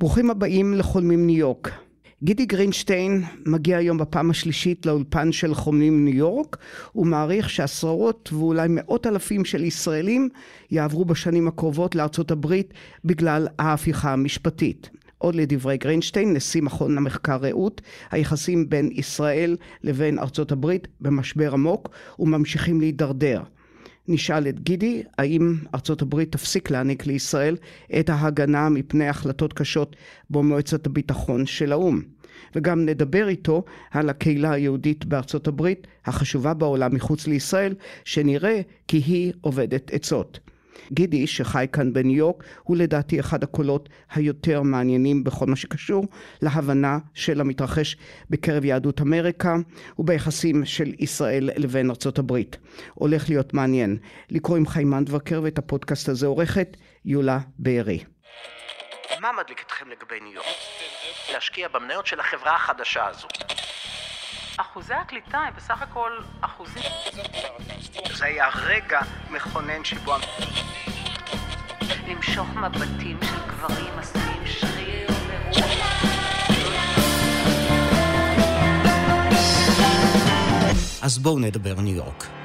ברוכים הבאים לחולמים ניו יורק. גידי גרינשטיין מגיע היום בפעם השלישית לאולפן של חולמים ניו יורק. הוא מעריך שעשרות ואולי מאות אלפים של ישראלים יעברו בשנים הקרובות לארצות הברית בגלל ההפיכה המשפטית. עוד לדברי גרינשטיין, נשיא מכון המחקר רעות, היחסים בין ישראל לבין ארצות הברית במשבר עמוק וממשיכים להידרדר. נשאל את גידי האם ארצות הברית תפסיק להעניק לישראל את ההגנה מפני החלטות קשות במועצת הביטחון של האו"ם. וגם נדבר איתו על הקהילה היהודית בארצות הברית, החשובה בעולם מחוץ לישראל, שנראה כי היא אובדת עצות. גידי, שחי כאן בניו יורק, הוא לדעתי אחד הקולות היותר מעניינים בכל מה שקשור להבנה של המתרחש בקרב יהדות אמריקה וביחסים של ישראל לבין ארצות הברית. הולך להיות מעניין. לקרוא עם חיים מנדבקר ואת הפודקאסט הזה עורכת יולה בארי. מה מדליק אתכם לגבי ניו יורק? להשקיע במניות של החברה החדשה הזו. אחוזי הקליטה הם בסך הכל אחוזים. זה היה רגע מכונן שבו... למשוך מבטים של גברים עשויים שריר אז בואו נדבר ניו יורק.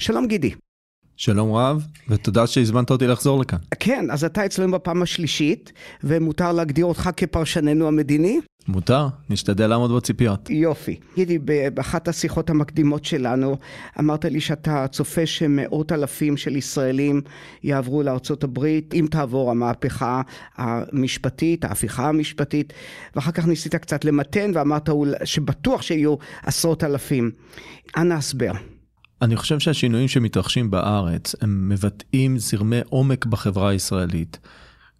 שלום גידי. שלום רב, ותודה שהזמנת אותי לחזור לכאן. כן, אז אתה אצלנו בפעם השלישית, ומותר להגדיר אותך כפרשננו המדיני? מותר, נשתדל לעמוד בציפיות. יופי. גידי, באחת השיחות המקדימות שלנו, אמרת לי שאתה צופה שמאות אלפים של ישראלים יעברו לארצות הברית, אם תעבור המהפכה המשפטית, ההפיכה המשפטית, ואחר כך ניסית קצת למתן, ואמרת שבטוח שיהיו עשרות אלפים. אנא הסבר. אני חושב שהשינויים שמתרחשים בארץ הם מבטאים זרמי עומק בחברה הישראלית,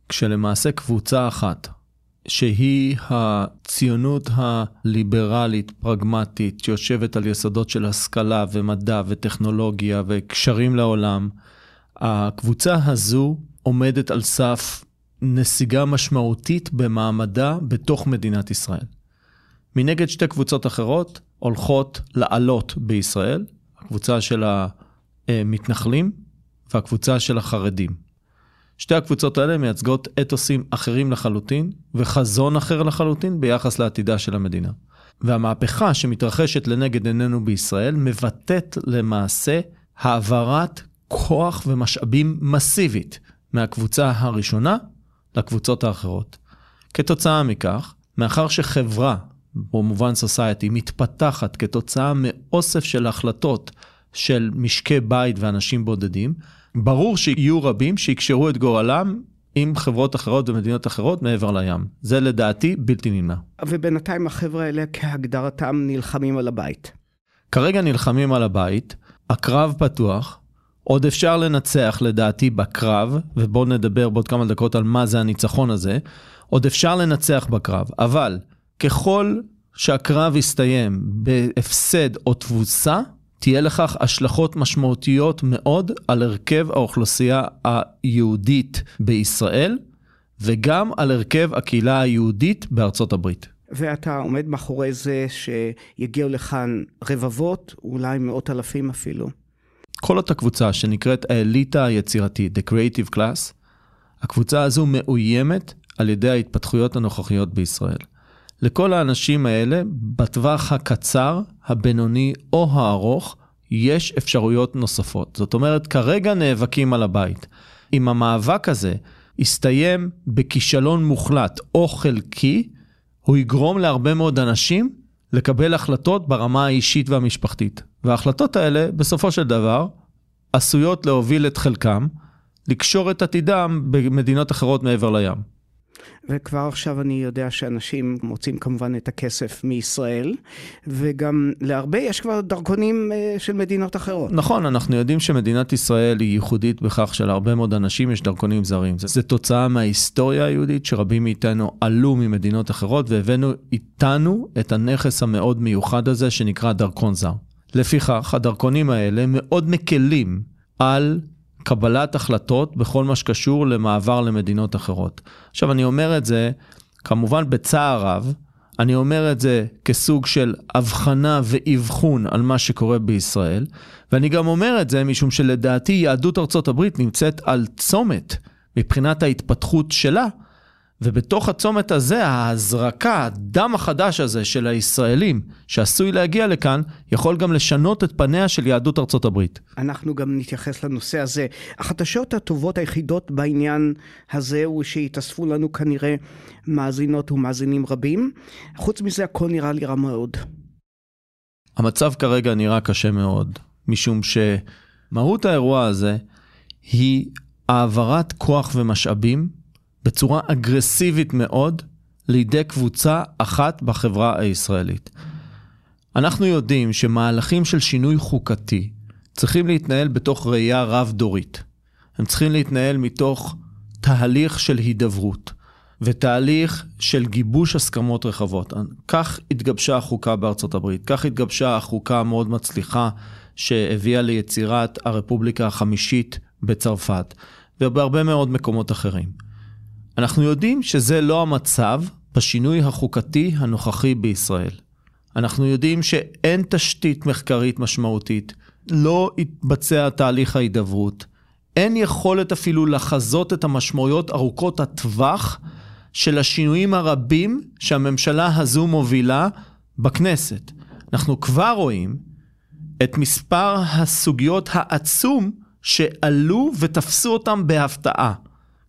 כשלמעשה קבוצה אחת, שהיא הציונות הליברלית, פרגמטית, שיושבת על יסודות של השכלה ומדע וטכנולוגיה וקשרים לעולם, הקבוצה הזו עומדת על סף נסיגה משמעותית במעמדה בתוך מדינת ישראל. מנגד שתי קבוצות אחרות הולכות לעלות בישראל, הקבוצה של המתנחלים והקבוצה של החרדים. שתי הקבוצות האלה מייצגות אתוסים אחרים לחלוטין וחזון אחר לחלוטין ביחס לעתידה של המדינה. והמהפכה שמתרחשת לנגד עינינו בישראל מבטאת למעשה העברת כוח ומשאבים מסיבית מהקבוצה הראשונה לקבוצות האחרות. כתוצאה מכך, מאחר שחברה במובן סוסייטי, מתפתחת כתוצאה מאוסף של החלטות של משקי בית ואנשים בודדים, ברור שיהיו רבים שיקשרו את גורלם עם חברות אחרות ומדינות אחרות מעבר לים. זה לדעתי בלתי נמנע. ובינתיים החבר'ה האלה כהגדרתם נלחמים על הבית. כרגע נלחמים על הבית, הקרב פתוח, עוד אפשר לנצח לדעתי בקרב, ובואו נדבר בעוד כמה דקות על מה זה הניצחון הזה, עוד אפשר לנצח בקרב, אבל ככל שהקרב יסתיים בהפסד או תבוסה, תהיה לכך השלכות משמעותיות מאוד על הרכב האוכלוסייה היהודית בישראל, וגם על הרכב הקהילה היהודית בארצות הברית. ואתה עומד מאחורי זה שיגיעו לכאן רבבות, אולי מאות אלפים אפילו. כל אותה קבוצה שנקראת האליטה היצירתית, The Creative Class, הקבוצה הזו מאוימת על ידי ההתפתחויות הנוכחיות בישראל. לכל האנשים האלה, בטווח הקצר, הבינוני או הארוך, יש אפשרויות נוספות. זאת אומרת, כרגע נאבקים על הבית. אם המאבק הזה יסתיים בכישלון מוחלט או חלקי, הוא יגרום להרבה מאוד אנשים לקבל החלטות ברמה האישית והמשפחתית. וההחלטות האלה, בסופו של דבר, עשויות להוביל את חלקם לקשור את עתידם במדינות אחרות מעבר לים. וכבר עכשיו אני יודע שאנשים מוצאים כמובן את הכסף מישראל, וגם להרבה יש כבר דרכונים אה, של מדינות אחרות. נכון, אנחנו יודעים שמדינת ישראל היא ייחודית בכך שלהרבה מאוד אנשים יש דרכונים זרים. זה, זה תוצאה מההיסטוריה היהודית, שרבים מאיתנו עלו ממדינות אחרות, והבאנו איתנו את הנכס המאוד מיוחד הזה שנקרא דרכון זר. לפיכך, הדרכונים האלה מאוד מקלים על קבלת החלטות בכל מה שקשור למעבר למדינות אחרות. עכשיו, אני אומר את זה כמובן בצער רב, אני אומר את זה כסוג של הבחנה ואבחון על מה שקורה בישראל, ואני גם אומר את זה משום שלדעתי יהדות ארצות הברית נמצאת על צומת מבחינת ההתפתחות שלה, ובתוך הצומת הזה, ההזרקה, הדם החדש הזה של הישראלים שעשוי להגיע לכאן, יכול גם לשנות את פניה של יהדות ארצות הברית. אנחנו גם נתייחס לנושא הזה. החדשות הטובות היחידות בעניין הזה הוא שהתאספו לנו כנראה מאזינות ומאזינים רבים. חוץ מזה, הכל נראה לי רע מאוד. המצב כרגע נראה קשה מאוד, משום שמהות האירוע הזה היא העברת כוח ומשאבים בצורה אגרסיבית מאוד לידי קבוצה אחת בחברה הישראלית. אנחנו יודעים שמהלכים של שינוי חוקתי צריכים להתנהל בתוך ראייה רב-דורית. הם צריכים להתנהל מתוך תהליך של הידברות ותהליך של גיבוש הסכמות רחבות. כך התגבשה החוקה בארצות הברית, כך התגבשה החוקה המאוד מצליחה שהביאה ליצירת הרפובליקה החמישית בצרפת ובהרבה מאוד מקומות אחרים. אנחנו יודעים שזה לא המצב בשינוי החוקתי הנוכחי בישראל. אנחנו יודעים שאין תשתית מחקרית משמעותית, לא יתבצע תהליך ההידברות, אין יכולת אפילו לחזות את המשמעויות ארוכות הטווח של השינויים הרבים שהממשלה הזו מובילה בכנסת. אנחנו כבר רואים את מספר הסוגיות העצום שעלו ותפסו אותם בהפתעה.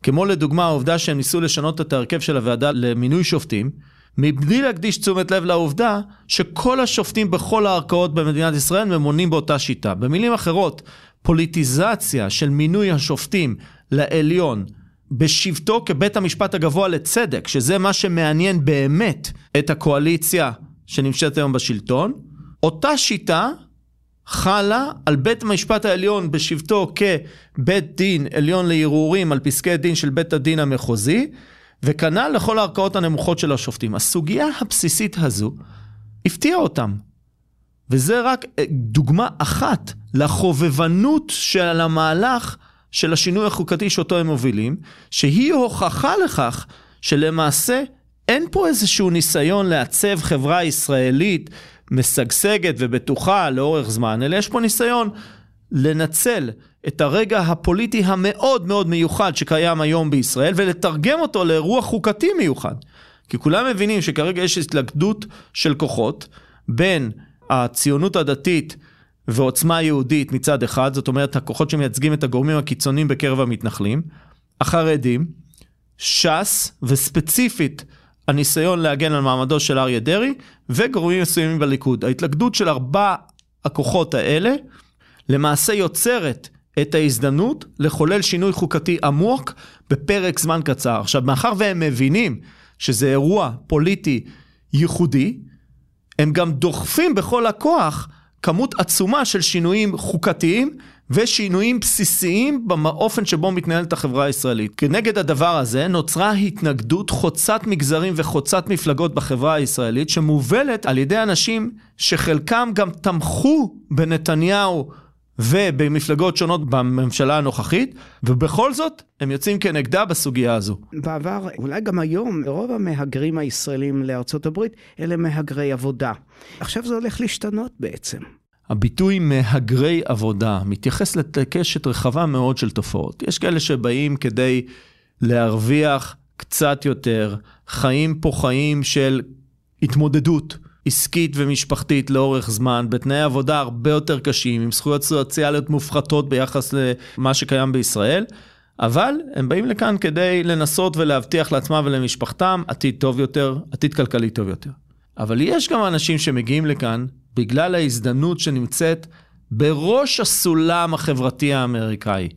כמו לדוגמה העובדה שהם ניסו לשנות את ההרכב של הוועדה למינוי שופטים, מבלי להקדיש תשומת לב לעובדה שכל השופטים בכל הערכאות במדינת ישראל ממונים באותה שיטה. במילים אחרות, פוליטיזציה של מינוי השופטים לעליון בשבתו כבית המשפט הגבוה לצדק, שזה מה שמעניין באמת את הקואליציה שנמצאת היום בשלטון, אותה שיטה חלה על בית המשפט העליון בשבתו כבית דין עליון לערעורים על פסקי דין של בית הדין המחוזי, וכנ"ל לכל הערכאות הנמוכות של השופטים. הסוגיה הבסיסית הזו הפתיעה אותם. וזה רק אה, דוגמה אחת לחובבנות של המהלך של השינוי החוקתי שאותו הם מובילים, שהיא הוכחה לכך שלמעשה אין פה איזשהו ניסיון לעצב חברה ישראלית משגשגת ובטוחה לאורך זמן, אלא יש פה ניסיון לנצל את הרגע הפוליטי המאוד מאוד מיוחד שקיים היום בישראל ולתרגם אותו לאירוע חוקתי מיוחד. כי כולם מבינים שכרגע יש התלכדות של כוחות בין הציונות הדתית ועוצמה יהודית מצד אחד, זאת אומרת הכוחות שמייצגים את הגורמים הקיצוניים בקרב המתנחלים, החרדים, ש"ס וספציפית הניסיון להגן על מעמדו של אריה דרעי וגורמים מסוימים בליכוד. ההתלכדות של ארבע הכוחות האלה למעשה יוצרת את ההזדמנות לחולל שינוי חוקתי עמוק בפרק זמן קצר. עכשיו, מאחר והם מבינים שזה אירוע פוליטי ייחודי, הם גם דוחפים בכל הכוח כמות עצומה של שינויים חוקתיים ושינויים בסיסיים באופן שבו מתנהלת החברה הישראלית. כנגד הדבר הזה נוצרה התנגדות חוצת מגזרים וחוצת מפלגות בחברה הישראלית, שמובלת על ידי אנשים שחלקם גם תמכו בנתניהו ובמפלגות שונות בממשלה הנוכחית, ובכל זאת הם יוצאים כנגדה בסוגיה הזו. בעבר, אולי גם היום, רוב המהגרים הישראלים לארצות הברית אלה מהגרי עבודה. עכשיו זה הולך להשתנות בעצם. הביטוי מהגרי עבודה מתייחס לקשת רחבה מאוד של תופעות. יש כאלה שבאים כדי להרוויח קצת יותר, חיים פה חיים של התמודדות עסקית ומשפחתית לאורך זמן, בתנאי עבודה הרבה יותר קשים, עם זכויות סוציאליות מופחתות ביחס למה שקיים בישראל, אבל הם באים לכאן כדי לנסות ולהבטיח לעצמם ולמשפחתם עתיד טוב יותר, עתיד כלכלי טוב יותר. אבל יש גם אנשים שמגיעים לכאן בגלל ההזדמנות שנמצאת בראש הסולם החברתי האמריקאי.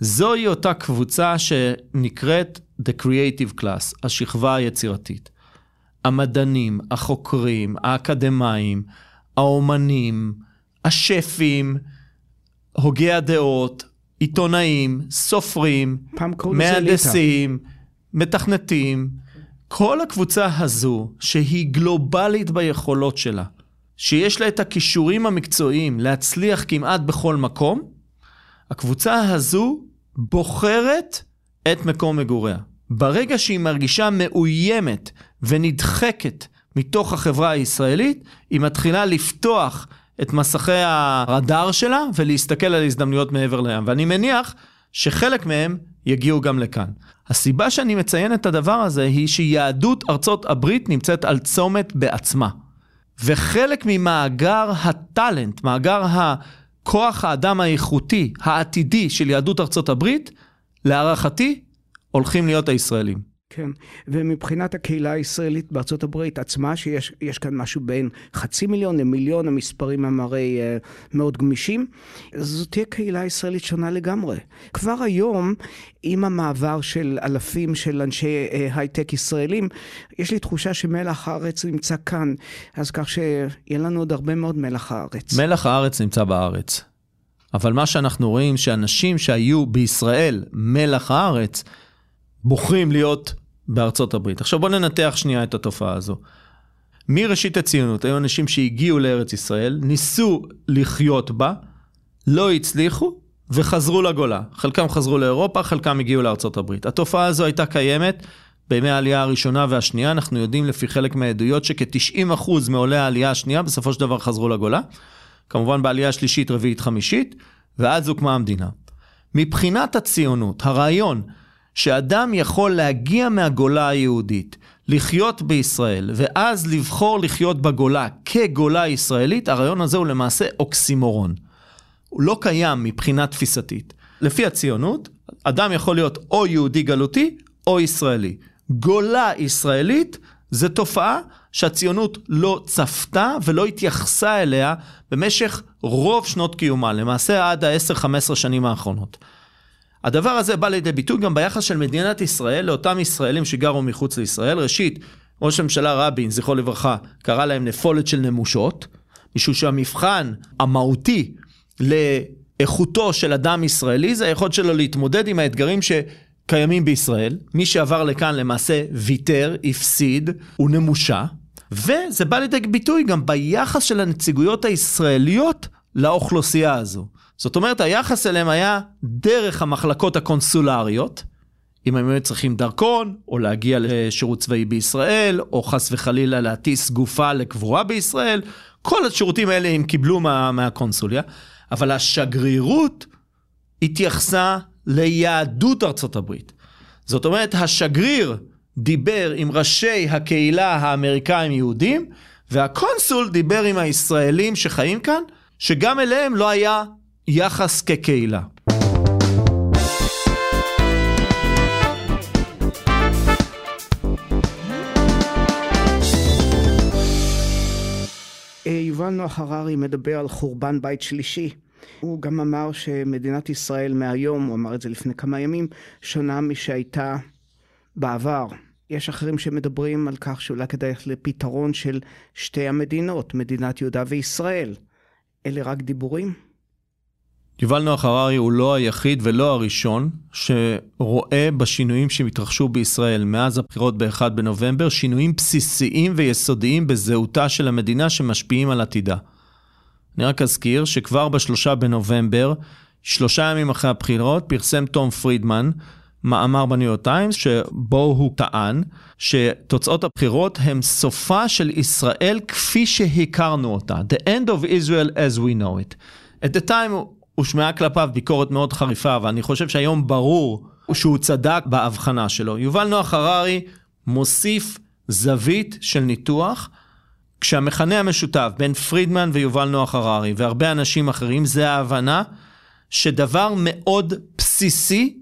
זוהי אותה קבוצה שנקראת The Creative Class, השכבה היצירתית. המדענים, החוקרים, האקדמאים, האומנים, השפים, הוגי הדעות, עיתונאים, סופרים, מהנדסים, מתכנתים, כל הקבוצה הזו, שהיא גלובלית ביכולות שלה, שיש לה את הכישורים המקצועיים להצליח כמעט בכל מקום, הקבוצה הזו בוחרת את מקום מגוריה. ברגע שהיא מרגישה מאוימת ונדחקת מתוך החברה הישראלית, היא מתחילה לפתוח את מסכי הרדאר שלה ולהסתכל על הזדמנויות מעבר לים. ואני מניח שחלק מהם יגיעו גם לכאן. הסיבה שאני מציין את הדבר הזה היא שיהדות ארצות הברית נמצאת על צומת בעצמה. וחלק ממאגר הטאלנט, מאגר הכוח האדם האיכותי, העתידי של יהדות ארצות הברית, להערכתי, הולכים להיות הישראלים. כן, ומבחינת הקהילה הישראלית בארצות הברית עצמה, שיש כאן משהו בין חצי מיליון למיליון, המספרים הם הרי uh, מאוד גמישים, זו תהיה קהילה ישראלית שונה לגמרי. כבר היום, עם המעבר של אלפים של אנשי uh, הייטק ישראלים, יש לי תחושה שמלח הארץ נמצא כאן, אז כך שיהיה לנו עוד הרבה מאוד מלח הארץ. מלח הארץ נמצא בארץ. אבל מה שאנחנו רואים, שאנשים שהיו בישראל מלח הארץ, בוחרים להיות בארצות הברית. עכשיו בואו ננתח שנייה את התופעה הזו. מראשית הציונות היו אנשים שהגיעו לארץ ישראל, ניסו לחיות בה, לא הצליחו וחזרו לגולה. חלקם חזרו לאירופה, חלקם הגיעו לארצות הברית. התופעה הזו הייתה קיימת בימי העלייה הראשונה והשנייה, אנחנו יודעים לפי חלק מהעדויות שכ-90% מעולי העלייה השנייה בסופו של דבר חזרו לגולה. כמובן בעלייה השלישית, רביעית, חמישית, ואז הוקמה המדינה. מבחינת הציונות, הרעיון שאדם יכול להגיע מהגולה היהודית, לחיות בישראל, ואז לבחור לחיות בגולה כגולה ישראלית, הרעיון הזה הוא למעשה אוקסימורון. הוא לא קיים מבחינה תפיסתית. לפי הציונות, אדם יכול להיות או יהודי גלותי או ישראלי. גולה ישראלית זה תופעה שהציונות לא צפתה ולא התייחסה אליה במשך רוב שנות קיומה, למעשה עד ה-10-15 שנים האחרונות. הדבר הזה בא לידי ביטוי גם ביחס של מדינת ישראל לאותם ישראלים שגרו מחוץ לישראל. ראשית, ראש הממשלה רבין, זכרו לברכה, קרא להם נפולת של נמושות, משום שהמבחן המהותי לאיכותו של אדם ישראלי זה היכולת שלו להתמודד עם האתגרים שקיימים בישראל. מי שעבר לכאן למעשה ויתר, הפסיד, הוא נמושה. וזה בא לידי ביטוי גם ביחס של הנציגויות הישראליות לאוכלוסייה הזו. זאת אומרת, היחס אליהם היה דרך המחלקות הקונסולריות, אם הם היו צריכים דרכון, או להגיע לשירות צבאי בישראל, או חס וחלילה להטיס גופה לקבורה בישראל, כל השירותים האלה הם קיבלו מה, מהקונסוליה, אבל השגרירות התייחסה ליהדות ארצות הברית. זאת אומרת, השגריר דיבר עם ראשי הקהילה האמריקאים יהודים, והקונסול דיבר עם הישראלים שחיים כאן, שגם אליהם לא היה יחס כקהילה. אה, יובל נוח הררי מדבר על חורבן בית שלישי. הוא גם אמר שמדינת ישראל מהיום, הוא אמר את זה לפני כמה ימים, שונה משהייתה בעבר. יש אחרים שמדברים על כך שאולי כדאי ללכת לפתרון של שתי המדינות, מדינת יהודה וישראל. אלה רק דיבורים? יובל נוח הררי הוא לא היחיד ולא הראשון שרואה בשינויים שמתרחשו בישראל מאז הבחירות ב-1 בנובמבר, שינויים בסיסיים ויסודיים בזהותה של המדינה שמשפיעים על עתידה. אני רק אזכיר שכבר בשלושה בנובמבר, שלושה ימים אחרי הבחירות, פרסם תום פרידמן מאמר בניו יורק טיימס, שבו הוא טען שתוצאות הבחירות הם סופה של ישראל כפי שהכרנו אותה. The end of Israel as we know it. At the time הושמעה כלפיו ביקורת מאוד חריפה, ואני חושב שהיום ברור שהוא צדק בהבחנה שלו. יובל נוח הררי מוסיף זווית של ניתוח, כשהמכנה המשותף בין פרידמן ויובל נוח הררי והרבה אנשים אחרים זה ההבנה שדבר מאוד בסיסי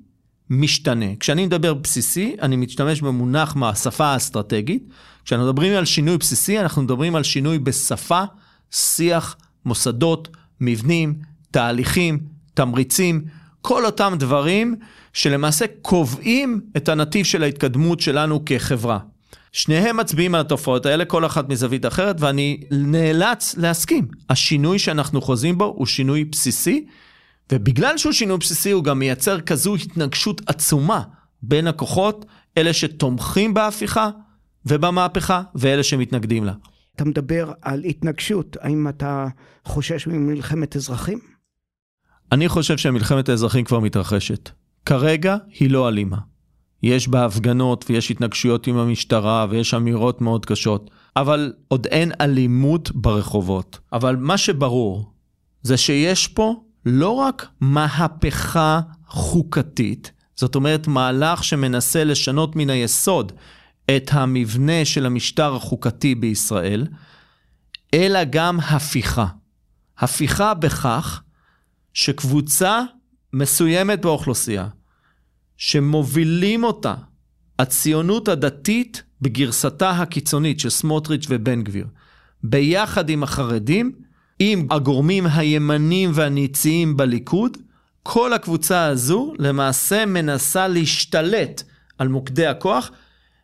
משתנה. כשאני מדבר בסיסי, אני משתמש במונח מהשפה האסטרטגית. כשאנחנו מדברים על שינוי בסיסי, אנחנו מדברים על שינוי בשפה, שיח, מוסדות, מבנים, תהליכים, תמריצים, כל אותם דברים שלמעשה קובעים את הנתיב של ההתקדמות שלנו כחברה. שניהם מצביעים על התופעות האלה, כל אחת מזווית אחרת, ואני נאלץ להסכים. השינוי שאנחנו חוזים בו הוא שינוי בסיסי, ובגלל שהוא שינוי בסיסי הוא גם מייצר כזו התנגשות עצומה בין הכוחות, אלה שתומכים בהפיכה ובמהפכה, ואלה שמתנגדים לה. אתה מדבר על התנגשות, האם אתה חושש ממלחמת אזרחים? אני חושב שמלחמת האזרחים כבר מתרחשת. כרגע היא לא אלימה. יש בה הפגנות ויש התנגשויות עם המשטרה ויש אמירות מאוד קשות, אבל עוד אין אלימות ברחובות. אבל מה שברור זה שיש פה לא רק מהפכה חוקתית, זאת אומרת מהלך שמנסה לשנות מן היסוד את המבנה של המשטר החוקתי בישראל, אלא גם הפיכה. הפיכה בכך שקבוצה מסוימת באוכלוסייה, שמובילים אותה הציונות הדתית בגרסתה הקיצונית של סמוטריץ' ובן גביר, ביחד עם החרדים, עם הגורמים הימנים והניציים בליכוד, כל הקבוצה הזו למעשה מנסה להשתלט על מוקדי הכוח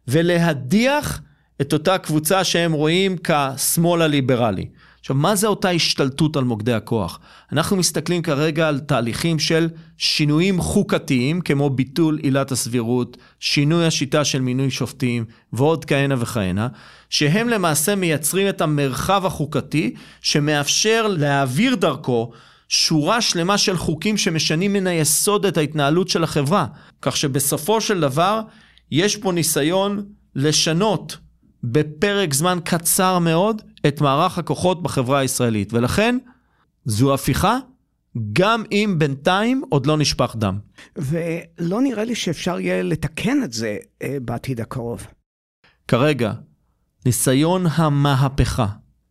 ולהדיח את אותה קבוצה שהם רואים כשמאל הליברלי. עכשיו, מה זה אותה השתלטות על מוקדי הכוח? אנחנו מסתכלים כרגע על תהליכים של שינויים חוקתיים, כמו ביטול עילת הסבירות, שינוי השיטה של מינוי שופטים, ועוד כהנה וכהנה, שהם למעשה מייצרים את המרחב החוקתי, שמאפשר להעביר דרכו שורה שלמה של חוקים שמשנים מן היסוד את ההתנהלות של החברה. כך שבסופו של דבר, יש פה ניסיון לשנות בפרק זמן קצר מאוד את מערך הכוחות בחברה הישראלית. ולכן, זו הפיכה, גם אם בינתיים עוד לא נשפך דם. ולא נראה לי שאפשר יהיה לתקן את זה אה, בעתיד הקרוב. כרגע, ניסיון המהפכה,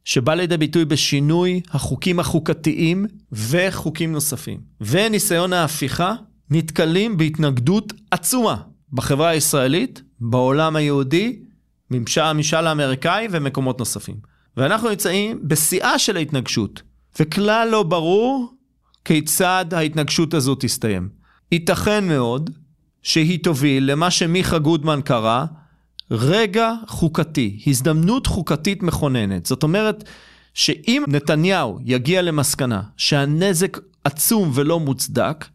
שבא לידי ביטוי בשינוי החוקים החוקתיים וחוקים נוספים, וניסיון ההפיכה, נתקלים בהתנגדות עצומה בחברה הישראלית, בעולם היהודי, הממשל האמריקאי ומקומות נוספים. ואנחנו נמצאים בשיאה של ההתנגשות, וכלל לא ברור כיצד ההתנגשות הזו תסתיים. ייתכן מאוד שהיא תוביל למה שמיכה גודמן קרא רגע חוקתי, הזדמנות חוקתית מכוננת. זאת אומרת, שאם נתניהו יגיע למסקנה שהנזק עצום ולא מוצדק,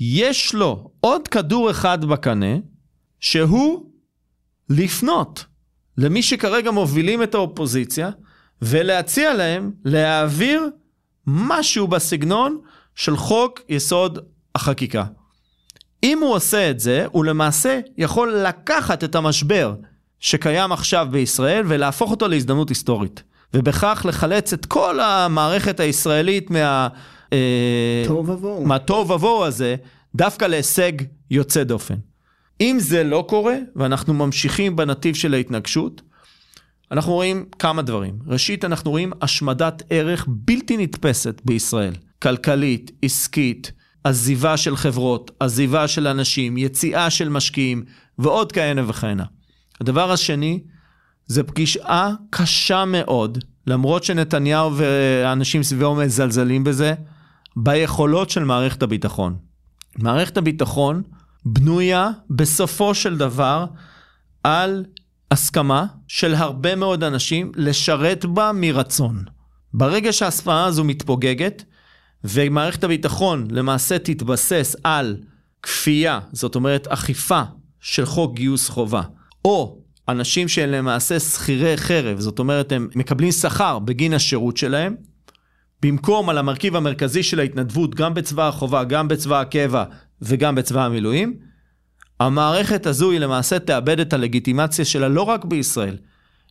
יש לו עוד כדור אחד בקנה, שהוא לפנות למי שכרגע מובילים את האופוזיציה, ולהציע להם להעביר משהו בסגנון של חוק יסוד החקיקה. אם הוא עושה את זה, הוא למעשה יכול לקחת את המשבר שקיים עכשיו בישראל ולהפוך אותו להזדמנות היסטורית. ובכך לחלץ את כל המערכת הישראלית מה... אה, תוהו ובוהו. מהתוהו ובוהו הזה, דווקא להישג יוצא דופן. אם זה לא קורה, ואנחנו ממשיכים בנתיב של ההתנגשות, אנחנו רואים כמה דברים. ראשית, אנחנו רואים השמדת ערך בלתי נתפסת בישראל. כלכלית, עסקית, עזיבה של חברות, עזיבה של אנשים, יציאה של משקיעים, ועוד כהנה וכהנה. הדבר השני, זה פגישה קשה מאוד, למרות שנתניהו והאנשים סביבו מזלזלים בזה, ביכולות של מערכת הביטחון. מערכת הביטחון בנויה בסופו של דבר על הסכמה של הרבה מאוד אנשים לשרת בה מרצון. ברגע שההסכמה הזו מתפוגגת, ומערכת הביטחון למעשה תתבסס על כפייה, זאת אומרת אכיפה של חוק גיוס חובה, או אנשים שהם למעשה שכירי חרב, זאת אומרת הם מקבלים שכר בגין השירות שלהם, במקום על המרכיב המרכזי של ההתנדבות גם בצבא החובה, גם בצבא הקבע וגם בצבא המילואים, המערכת הזו היא למעשה תאבד את הלגיטימציה שלה לא רק בישראל,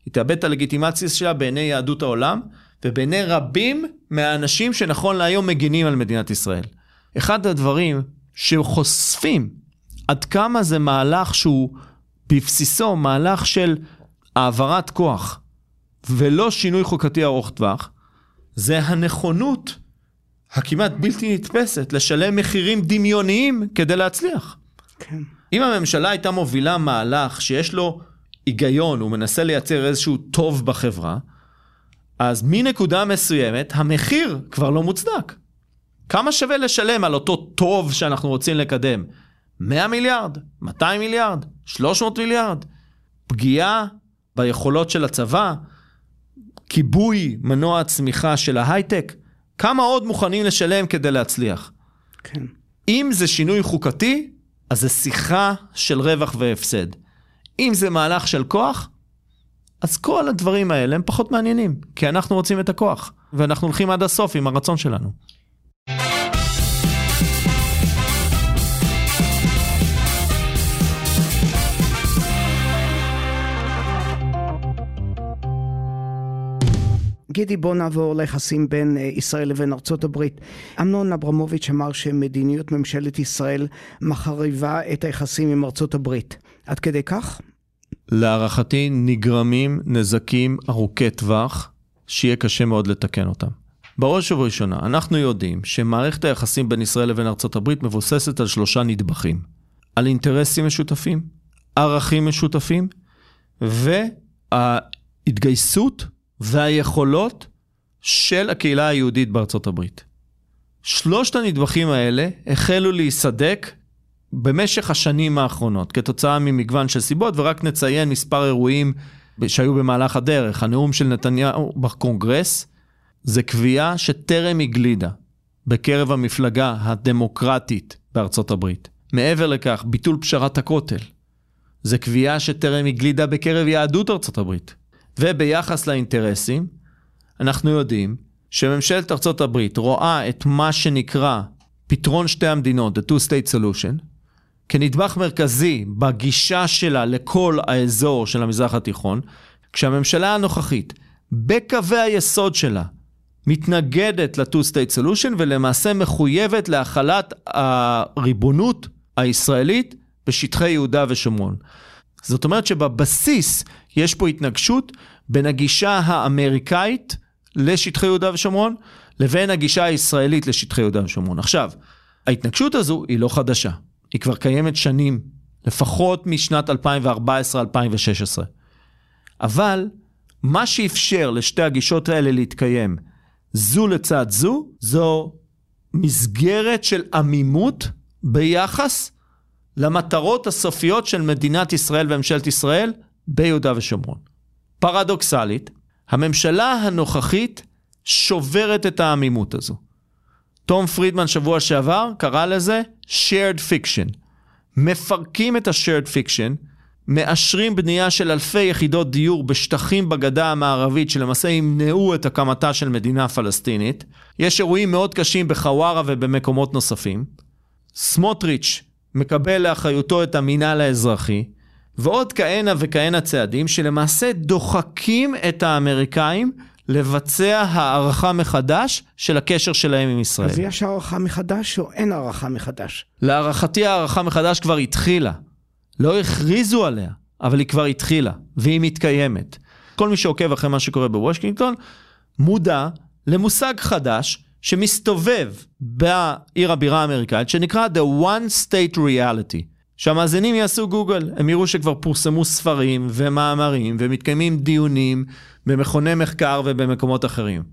היא תאבד את הלגיטימציה שלה בעיני יהדות העולם ובעיני רבים מהאנשים שנכון להיום מגינים על מדינת ישראל. אחד הדברים שחושפים עד כמה זה מהלך שהוא בבסיסו מהלך של העברת כוח ולא שינוי חוקתי ארוך טווח, זה הנכונות הכמעט בלתי נתפסת לשלם מחירים דמיוניים כדי להצליח. כן. אם הממשלה הייתה מובילה מהלך שיש לו היגיון, הוא מנסה לייצר איזשהו טוב בחברה, אז מנקודה מסוימת המחיר כבר לא מוצדק. כמה שווה לשלם על אותו טוב שאנחנו רוצים לקדם? 100 מיליארד? 200 מיליארד? 300 מיליארד? פגיעה ביכולות של הצבא? כיבוי מנוע הצמיחה של ההייטק? כמה עוד מוכנים לשלם כדי להצליח? כן. אם זה שינוי חוקתי, אז זה שיחה של רווח והפסד. אם זה מהלך של כוח, אז כל הדברים האלה הם פחות מעניינים, כי אנחנו רוצים את הכוח, ואנחנו הולכים עד הסוף עם הרצון שלנו. גידי, בוא נעבור ליחסים בין אה, ישראל לבין ארצות הברית. אמנון אברמוביץ' אמר שמדיניות ממשלת ישראל מחריבה את היחסים עם ארצות הברית. עד כדי כך? להערכתי נגרמים נזקים ארוכי טווח שיהיה קשה מאוד לתקן אותם. בראש ובראשונה, אנחנו יודעים שמערכת היחסים בין ישראל לבין ארצות הברית מבוססת על שלושה נדבכים. על אינטרסים משותפים, ערכים משותפים, וההתגייסות והיכולות של הקהילה היהודית בארצות הברית. שלושת הנדבכים האלה החלו להיסדק במשך השנים האחרונות, כתוצאה ממגוון של סיבות, ורק נציין מספר אירועים שהיו במהלך הדרך. הנאום של נתניהו בקונגרס, זה קביעה שטרם הגלידה בקרב המפלגה הדמוקרטית בארצות הברית. מעבר לכך, ביטול פשרת הכותל. זה קביעה שטרם הגלידה בקרב יהדות ארצות הברית. וביחס לאינטרסים, אנחנו יודעים שממשלת ארצות הברית רואה את מה שנקרא פתרון שתי המדינות, the two state solution, כנדבך מרכזי בגישה שלה לכל האזור של המזרח התיכון, כשהממשלה הנוכחית, בקווי היסוד שלה, מתנגדת ל-two-state solution ולמעשה מחויבת להחלת הריבונות הישראלית בשטחי יהודה ושומרון. זאת אומרת שבבסיס יש פה התנגשות בין הגישה האמריקאית לשטחי יהודה ושומרון לבין הגישה הישראלית לשטחי יהודה ושומרון. עכשיו, ההתנגשות הזו היא לא חדשה. היא כבר קיימת שנים, לפחות משנת 2014-2016. אבל מה שאפשר לשתי הגישות האלה להתקיים זו לצד זו, זו מסגרת של עמימות ביחס למטרות הסופיות של מדינת ישראל וממשלת ישראל ביהודה ושומרון. פרדוקסלית, הממשלה הנוכחית שוברת את העמימות הזו. תום פרידמן שבוע שעבר קרא לזה shared fiction. מפרקים את ה-shared fiction, מאשרים בנייה של אלפי יחידות דיור בשטחים בגדה המערבית שלמעשה ימנעו את הקמתה של מדינה פלסטינית. יש אירועים מאוד קשים בחווארה ובמקומות נוספים. סמוטריץ' מקבל לאחריותו את המינהל האזרחי, ועוד כהנה וכהנה צעדים שלמעשה דוחקים את האמריקאים לבצע הערכה מחדש של הקשר שלהם עם ישראל. אז יש הערכה מחדש או אין הערכה מחדש? להערכתי הערכה מחדש כבר התחילה. לא הכריזו עליה, אבל היא כבר התחילה, והיא מתקיימת. כל מי שעוקב אחרי מה שקורה בוושינגטון, מודע למושג חדש שמסתובב בעיר הבירה האמריקאית, שנקרא The One State Reality. שהמאזינים יעשו גוגל, הם יראו שכבר פורסמו ספרים ומאמרים ומתקיימים דיונים במכוני מחקר ובמקומות אחרים.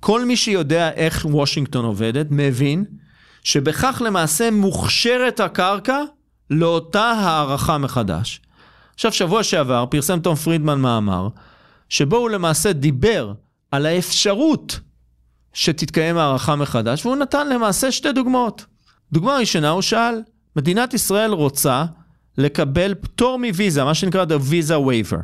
כל מי שיודע איך וושינגטון עובדת, מבין שבכך למעשה מוכשרת הקרקע לאותה הערכה מחדש. עכשיו, שבוע שעבר פרסם תום פרידמן מאמר, שבו הוא למעשה דיבר על האפשרות שתתקיים הערכה מחדש, והוא נתן למעשה שתי דוגמאות. דוגמה ראשונה, הוא שאל, מדינת ישראל רוצה לקבל פטור מוויזה, מה שנקרא the visa waiver.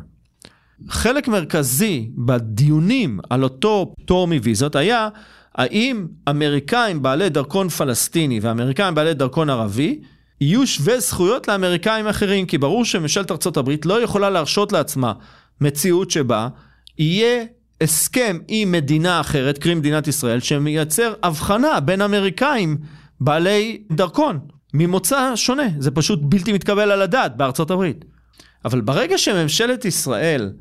חלק מרכזי בדיונים על אותו פטור מוויזות היה האם אמריקאים בעלי דרכון פלסטיני ואמריקאים בעלי דרכון ערבי יהיו שווי זכויות לאמריקאים אחרים, כי ברור שממשלת ארה"ב לא יכולה להרשות לעצמה מציאות שבה יהיה הסכם עם מדינה אחרת, קרי מדינת ישראל, שמייצר הבחנה בין אמריקאים בעלי דרכון ממוצא שונה. זה פשוט בלתי מתקבל על הדעת בארצות הברית. אבל ברגע שממשלת ישראל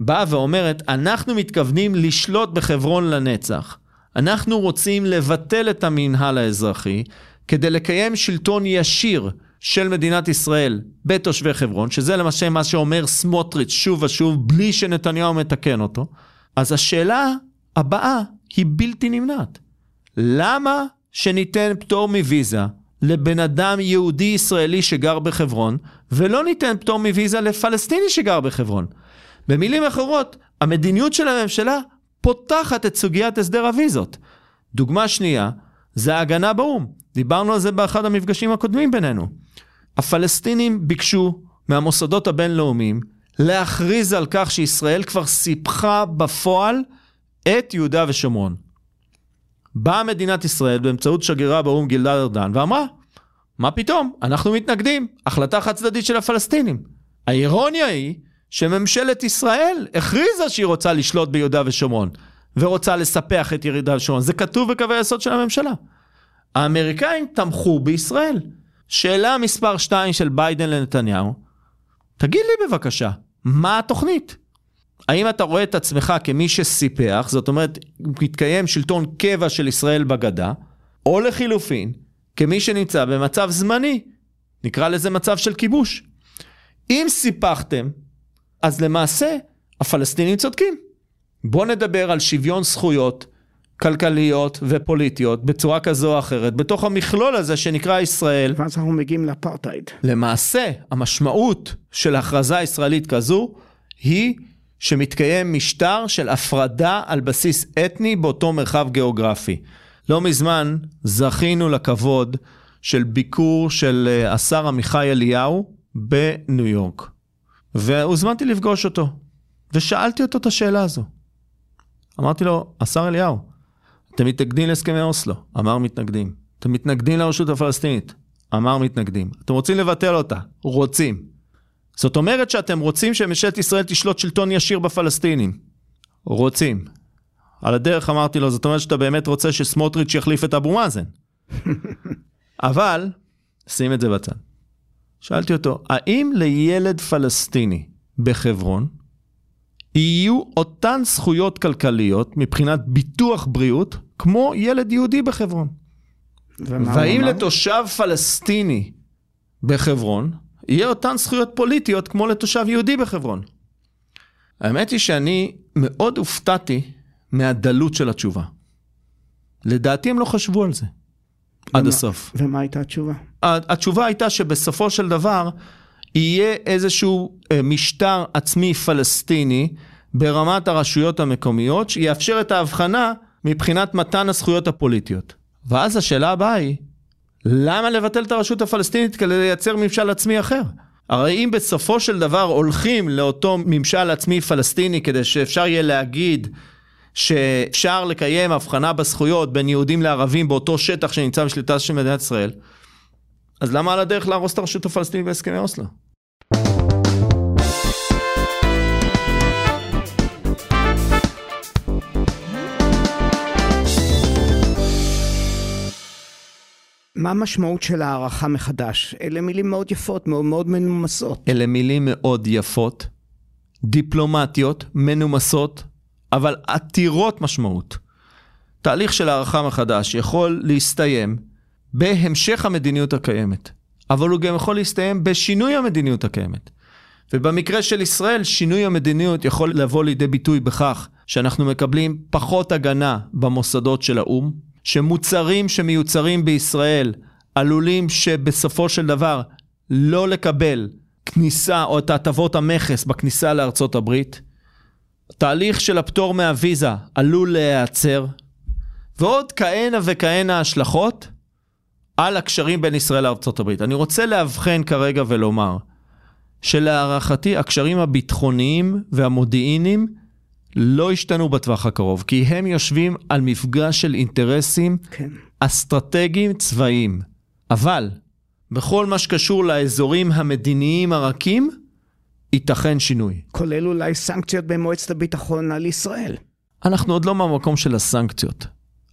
באה ואומרת, אנחנו מתכוונים לשלוט בחברון לנצח, אנחנו רוצים לבטל את המינהל האזרחי, כדי לקיים שלטון ישיר של מדינת ישראל בתושבי חברון, שזה למשל מה שאומר סמוטריץ' שוב ושוב, בלי שנתניהו מתקן אותו, אז השאלה הבאה היא בלתי נמנעת. למה שניתן פטור מוויזה לבן אדם יהודי ישראלי שגר בחברון, ולא ניתן פטור מוויזה לפלסטיני שגר בחברון? במילים אחרות, המדיניות של הממשלה פותחת את סוגיית הסדר הוויזות. דוגמה שנייה, זה ההגנה באו"ם. דיברנו על זה באחד המפגשים הקודמים בינינו. הפלסטינים ביקשו מהמוסדות הבינלאומיים להכריז על כך שישראל כבר סיפחה בפועל את יהודה ושומרון. באה מדינת ישראל באמצעות שגרירה באו"ם גילדה ארדן ואמרה, מה פתאום, אנחנו מתנגדים, החלטה חד צדדית של הפלסטינים. האירוניה היא שממשלת ישראל הכריזה שהיא רוצה לשלוט ביהודה ושומרון. ורוצה לספח את ירידה ושומרון. זה כתוב בקווי היסוד של הממשלה. האמריקאים תמכו בישראל. שאלה מספר 2 של ביידן לנתניהו, תגיד לי בבקשה, מה התוכנית? האם אתה רואה את עצמך כמי שסיפח, זאת אומרת, מתקיים שלטון קבע של ישראל בגדה, או לחילופין, כמי שנמצא במצב זמני, נקרא לזה מצב של כיבוש. אם סיפחתם, אז למעשה הפלסטינים צודקים. בואו נדבר על שוויון זכויות כלכליות ופוליטיות בצורה כזו או אחרת, בתוך המכלול הזה שנקרא ישראל. ואז אנחנו מגיעים לאפרטהייד. למעשה, המשמעות של הכרזה ישראלית כזו היא שמתקיים משטר של הפרדה על בסיס אתני באותו מרחב גיאוגרפי. לא מזמן זכינו לכבוד של ביקור של אה, השר עמיחי אליהו בניו יורק. והוזמנתי לפגוש אותו, ושאלתי אותו את השאלה הזו. אמרתי לו, השר אליהו, אתם מתנגדים להסכמי אוסלו? אמר מתנגדים. אתם מתנגדים לרשות הפלסטינית? אמר מתנגדים. אתם רוצים לבטל אותה? רוצים. זאת אומרת שאתם רוצים שממשלת ישראל תשלוט שלטון ישיר בפלסטינים. רוצים. על הדרך אמרתי לו, זאת אומרת שאתה באמת רוצה שסמוטריץ' יחליף את אבו מאזן. אבל, שים את זה בצד. שאלתי אותו, האם לילד פלסטיני בחברון יהיו אותן זכויות כלכליות מבחינת ביטוח בריאות כמו ילד יהודי בחברון? והאם לתושב פלסטיני בחברון יהיה אותן זכויות פוליטיות כמו לתושב יהודי בחברון? האמת היא שאני מאוד הופתעתי מהדלות של התשובה. לדעתי הם לא חשבו על זה. עד ומה- הסוף. ומה הייתה התשובה? התשובה הייתה שבסופו של דבר יהיה איזשהו אה, משטר עצמי פלסטיני ברמת הרשויות המקומיות שיאפשר את ההבחנה מבחינת מתן הזכויות הפוליטיות. ואז השאלה הבאה היא, למה לבטל את הרשות הפלסטינית כדי לייצר ממשל עצמי אחר? הרי אם בסופו של דבר הולכים לאותו ממשל עצמי פלסטיני כדי שאפשר יהיה להגיד שאפשר לקיים הבחנה בזכויות בין יהודים לערבים באותו שטח שנמצא בשליטה של מדינת ישראל, אז למה על הדרך להרוס את הרשות הפלסטינית בהסכמי אוסלו? מה המשמעות של הערכה מחדש? אלה מילים מאוד יפות, מאוד מאוד מנומסות. אלה מילים מאוד יפות, דיפלומטיות, מנומסות, אבל עתירות משמעות. תהליך של הערכה מחדש יכול להסתיים בהמשך המדיניות הקיימת, אבל הוא גם יכול להסתיים בשינוי המדיניות הקיימת. ובמקרה של ישראל, שינוי המדיניות יכול לבוא לידי ביטוי בכך שאנחנו מקבלים פחות הגנה במוסדות של האו"ם, שמוצרים שמיוצרים בישראל עלולים שבסופו של דבר לא לקבל כניסה או את הטבות המכס בכניסה לארצות הברית. תהליך של הפטור מהוויזה עלול להיעצר, ועוד כהנה וכהנה השלכות על הקשרים בין ישראל לארצות הברית. אני רוצה לאבחן כרגע ולומר שלהערכתי הקשרים הביטחוניים והמודיעיניים לא השתנו בטווח הקרוב, כי הם יושבים על מפגש של אינטרסים כן. אסטרטגיים צבאיים. אבל בכל מה שקשור לאזורים המדיניים הרכים, ייתכן שינוי. כולל אולי סנקציות במועצת הביטחון על ישראל. אנחנו עוד לא במקום של הסנקציות,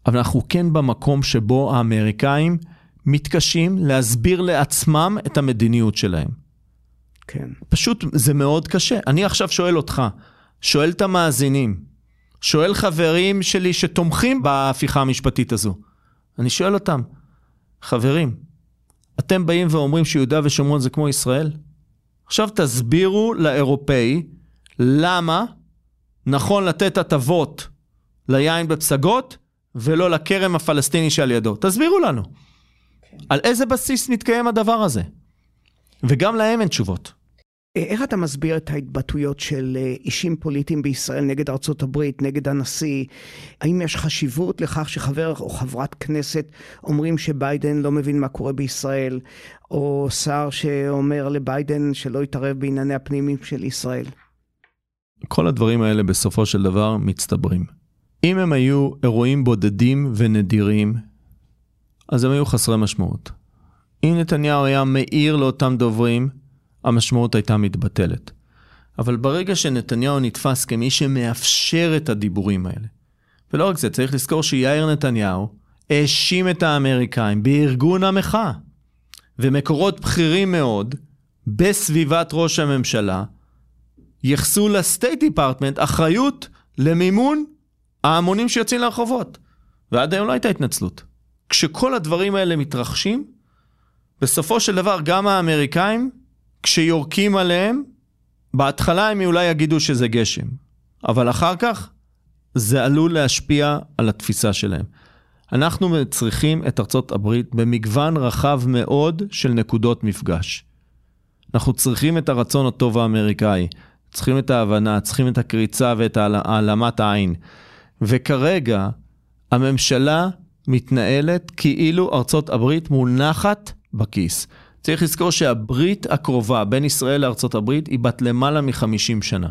אבל אנחנו כן במקום שבו האמריקאים מתקשים להסביר לעצמם את המדיניות שלהם. כן. פשוט זה מאוד קשה. אני עכשיו שואל אותך, שואל את המאזינים, שואל חברים שלי שתומכים בהפיכה המשפטית הזו. אני שואל אותם, חברים, אתם באים ואומרים שיהודה ושומרון זה כמו ישראל? עכשיו תסבירו לאירופאי למה נכון לתת הטבות ליין בפסגות ולא לכרם הפלסטיני שעל ידו. תסבירו לנו. על איזה בסיס מתקיים הדבר הזה? וגם להם אין תשובות. אה, איך אתה מסביר את ההתבטאויות של אה, אישים פוליטיים בישראל נגד ארצות הברית, נגד הנשיא? האם יש חשיבות לכך שחבר או חברת כנסת אומרים שביידן לא מבין מה קורה בישראל, או שר שאומר לביידן שלא יתערב בענייני הפנימיים של ישראל? כל הדברים האלה בסופו של דבר מצטברים. אם הם היו אירועים בודדים ונדירים, אז הם היו חסרי משמעות. אם נתניהו היה מעיר לאותם דוברים, המשמעות הייתה מתבטלת. אבל ברגע שנתניהו נתפס כמי שמאפשר את הדיבורים האלה, ולא רק זה, צריך לזכור שיאיר נתניהו האשים את האמריקאים בארגון המחאה. ומקורות בכירים מאוד בסביבת ראש הממשלה ייחסו לסטייט דיפרטמנט אחריות למימון ההמונים שיוצאים לרחובות. ועד היום לא הייתה התנצלות. כשכל הדברים האלה מתרחשים, בסופו של דבר גם האמריקאים, כשיורקים עליהם, בהתחלה הם אולי יגידו שזה גשם, אבל אחר כך זה עלול להשפיע על התפיסה שלהם. אנחנו צריכים את ארצות הברית במגוון רחב מאוד של נקודות מפגש. אנחנו צריכים את הרצון הטוב האמריקאי, צריכים את ההבנה, צריכים את הקריצה ואת העלמת העין. וכרגע הממשלה מתנהלת כאילו ארצות הברית מונחת בכיס. צריך לזכור שהברית הקרובה בין ישראל לארצות הברית היא בת למעלה מ-50 שנה.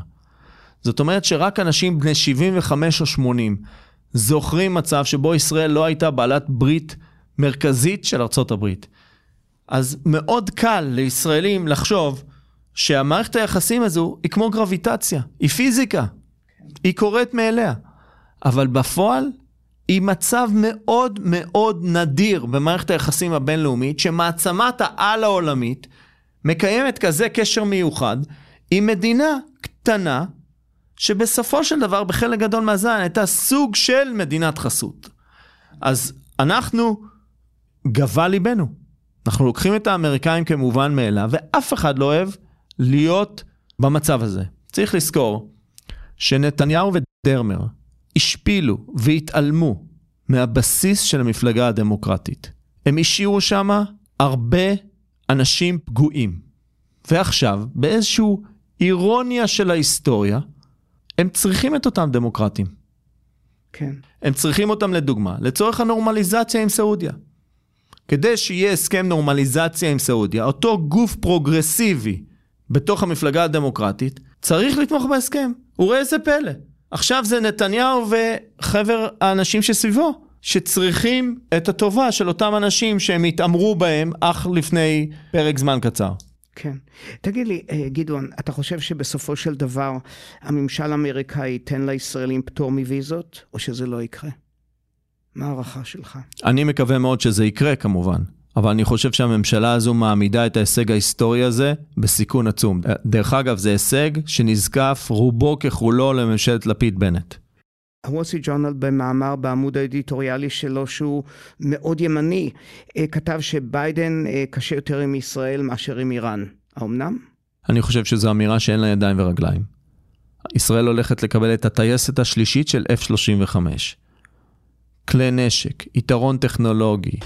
זאת אומרת שרק אנשים בני 75 או 80 זוכרים מצב שבו ישראל לא הייתה בעלת ברית מרכזית של ארצות הברית. אז מאוד קל לישראלים לחשוב שהמערכת היחסים הזו היא כמו גרביטציה, היא פיזיקה, היא קורית מאליה. אבל בפועל היא מצב מאוד מאוד נדיר במערכת היחסים הבינלאומית, שמעצמת העל העולמית מקיימת כזה קשר מיוחד עם מדינה קטנה, שבסופו של דבר בחלק גדול מהזמן הייתה סוג של מדינת חסות. אז אנחנו, גבה ליבנו. אנחנו לוקחים את האמריקאים כמובן מאליו, ואף אחד לא אוהב להיות במצב הזה. צריך לזכור שנתניהו ודרמר השפילו והתעלמו מהבסיס של המפלגה הדמוקרטית. הם השאירו שם הרבה אנשים פגועים. ועכשיו, באיזושהי אירוניה של ההיסטוריה, הם צריכים את אותם דמוקרטים. כן. הם צריכים אותם לדוגמה, לצורך הנורמליזציה עם סעודיה. כדי שיהיה הסכם נורמליזציה עם סעודיה, אותו גוף פרוגרסיבי בתוך המפלגה הדמוקרטית, צריך לתמוך בהסכם. וראה איזה פלא. עכשיו זה נתניהו וחבר האנשים שסביבו, שצריכים את הטובה של אותם אנשים שהם התעמרו בהם אך לפני פרק זמן קצר. כן. תגיד לי, אה, גדעון, אתה חושב שבסופו של דבר הממשל האמריקאי ייתן לישראלים פטור מוויזות, או שזה לא יקרה? מה ההערכה שלך? אני מקווה מאוד שזה יקרה כמובן, אבל אני חושב שהממשלה הזו מעמידה את ההישג ההיסטורי הזה בסיכון עצום. דרך אגב, זה הישג שנזקף רובו ככולו לממשלת לפיד-בנט. הוול סטריט ג'ורנל במאמר בעמוד האדיטוריאלי שלו שהוא מאוד ימני, אה, כתב שביידן אה, קשה יותר עם ישראל מאשר עם איראן. האמנם? אני חושב שזו אמירה שאין לה ידיים ורגליים. ישראל הולכת לקבל את הטייסת השלישית של F-35. כלי נשק, יתרון טכנולוגי,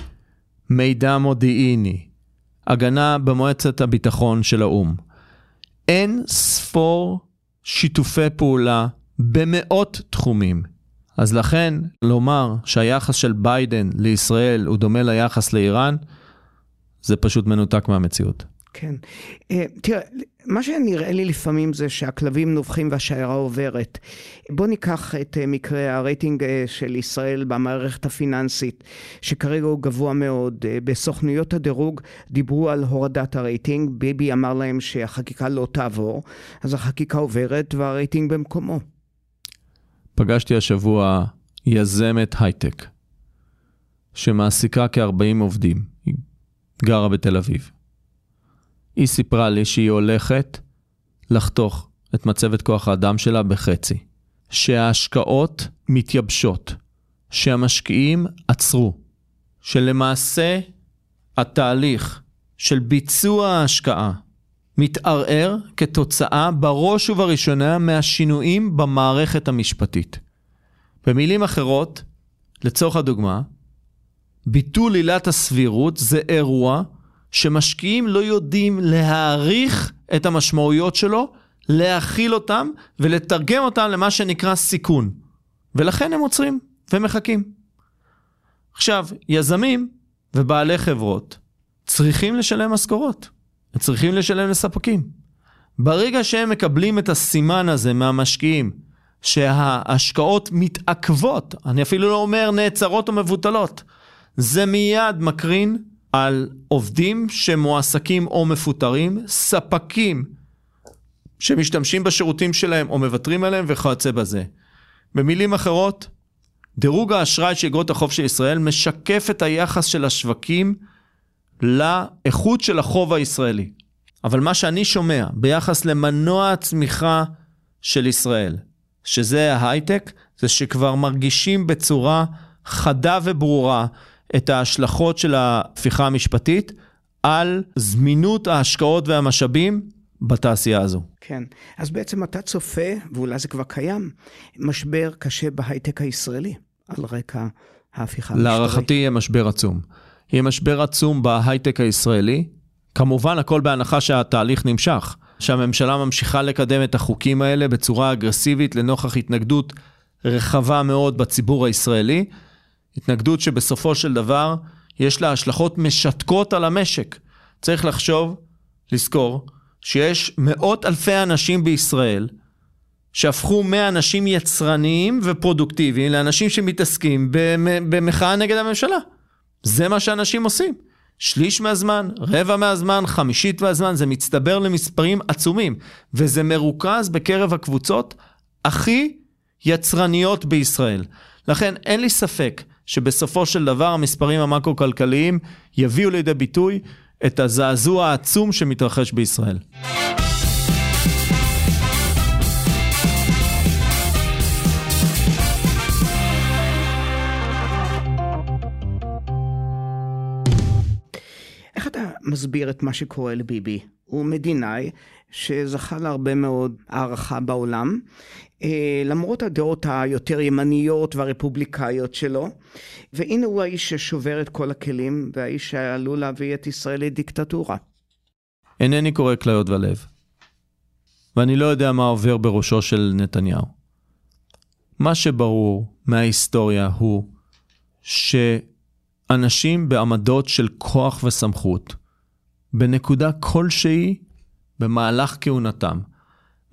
מידע מודיעיני, הגנה במועצת הביטחון של האו"ם. אין ספור שיתופי פעולה במאות תחומים. אז לכן, לומר שהיחס של ביידן לישראל הוא דומה ליחס לאיראן, זה פשוט מנותק מהמציאות. כן. Uh, תראה, מה שנראה לי לפעמים זה שהכלבים נובחים והשיירה עוברת. בוא ניקח את uh, מקרה הרייטינג uh, של ישראל במערכת הפיננסית, שכרגע הוא גבוה מאוד. בסוכנויות הדירוג דיברו על הורדת הרייטינג, ביבי אמר להם שהחקיקה לא תעבור, אז החקיקה עוברת והרייטינג במקומו. פגשתי השבוע יזמת הייטק, שמעסיקה כ-40 עובדים, היא גרה בתל אביב. היא סיפרה לי שהיא הולכת לחתוך את מצבת כוח האדם שלה בחצי, שההשקעות מתייבשות, שהמשקיעים עצרו, שלמעשה התהליך של ביצוע ההשקעה מתערער כתוצאה בראש ובראשונה מהשינויים במערכת המשפטית. במילים אחרות, לצורך הדוגמה, ביטול עילת הסבירות זה אירוע שמשקיעים לא יודעים להעריך את המשמעויות שלו, להכיל אותם ולתרגם אותם למה שנקרא סיכון. ולכן הם עוצרים ומחכים. עכשיו, יזמים ובעלי חברות צריכים לשלם משכורות. הם צריכים לשלם לספקים. ברגע שהם מקבלים את הסימן הזה מהמשקיעים, שההשקעות מתעכבות, אני אפילו לא אומר נעצרות או מבוטלות, זה מיד מקרין על עובדים שמועסקים או מפוטרים, ספקים שמשתמשים בשירותים שלהם או מוותרים עליהם וכיוצא בזה. במילים אחרות, דירוג האשראי של אגרות החוב של ישראל משקף את היחס של השווקים לאיכות של החוב הישראלי. אבל מה שאני שומע ביחס למנוע הצמיחה של ישראל, שזה ההייטק, זה שכבר מרגישים בצורה חדה וברורה את ההשלכות של ההפיכה המשפטית על זמינות ההשקעות והמשאבים בתעשייה הזו. כן, אז בעצם אתה צופה, ואולי זה כבר קיים, משבר קשה בהייטק הישראלי, על רקע ההפיכה המשטרית. להערכתי יהיה משבר עצום. יהיה משבר עצום בהייטק הישראלי, כמובן הכל בהנחה שהתהליך נמשך, שהממשלה ממשיכה לקדם את החוקים האלה בצורה אגרסיבית לנוכח התנגדות רחבה מאוד בציבור הישראלי, התנגדות שבסופו של דבר יש לה השלכות משתקות על המשק. צריך לחשוב, לזכור, שיש מאות אלפי אנשים בישראל שהפכו מאנשים יצרניים ופרודוקטיביים לאנשים שמתעסקים במחאה נגד הממשלה. זה מה שאנשים עושים. שליש מהזמן, רבע מהזמן, חמישית מהזמן, זה מצטבר למספרים עצומים, וזה מרוכז בקרב הקבוצות הכי יצרניות בישראל. לכן אין לי ספק שבסופו של דבר המספרים המקרו-כלכליים יביאו לידי ביטוי את הזעזוע העצום שמתרחש בישראל. מסביר את מה שקורה לביבי? הוא מדינאי שזכה להרבה מאוד הערכה בעולם, אה, למרות הדעות היותר ימניות והרפובליקאיות שלו, והנה הוא האיש ששובר את כל הכלים, והאיש שעלול להביא את ישראל לדיקטטורה. אינני קורא כליות ולב, ואני לא יודע מה עובר בראשו של נתניהו. מה שברור מההיסטוריה הוא שאנשים בעמדות של כוח וסמכות, בנקודה כלשהי במהלך כהונתם,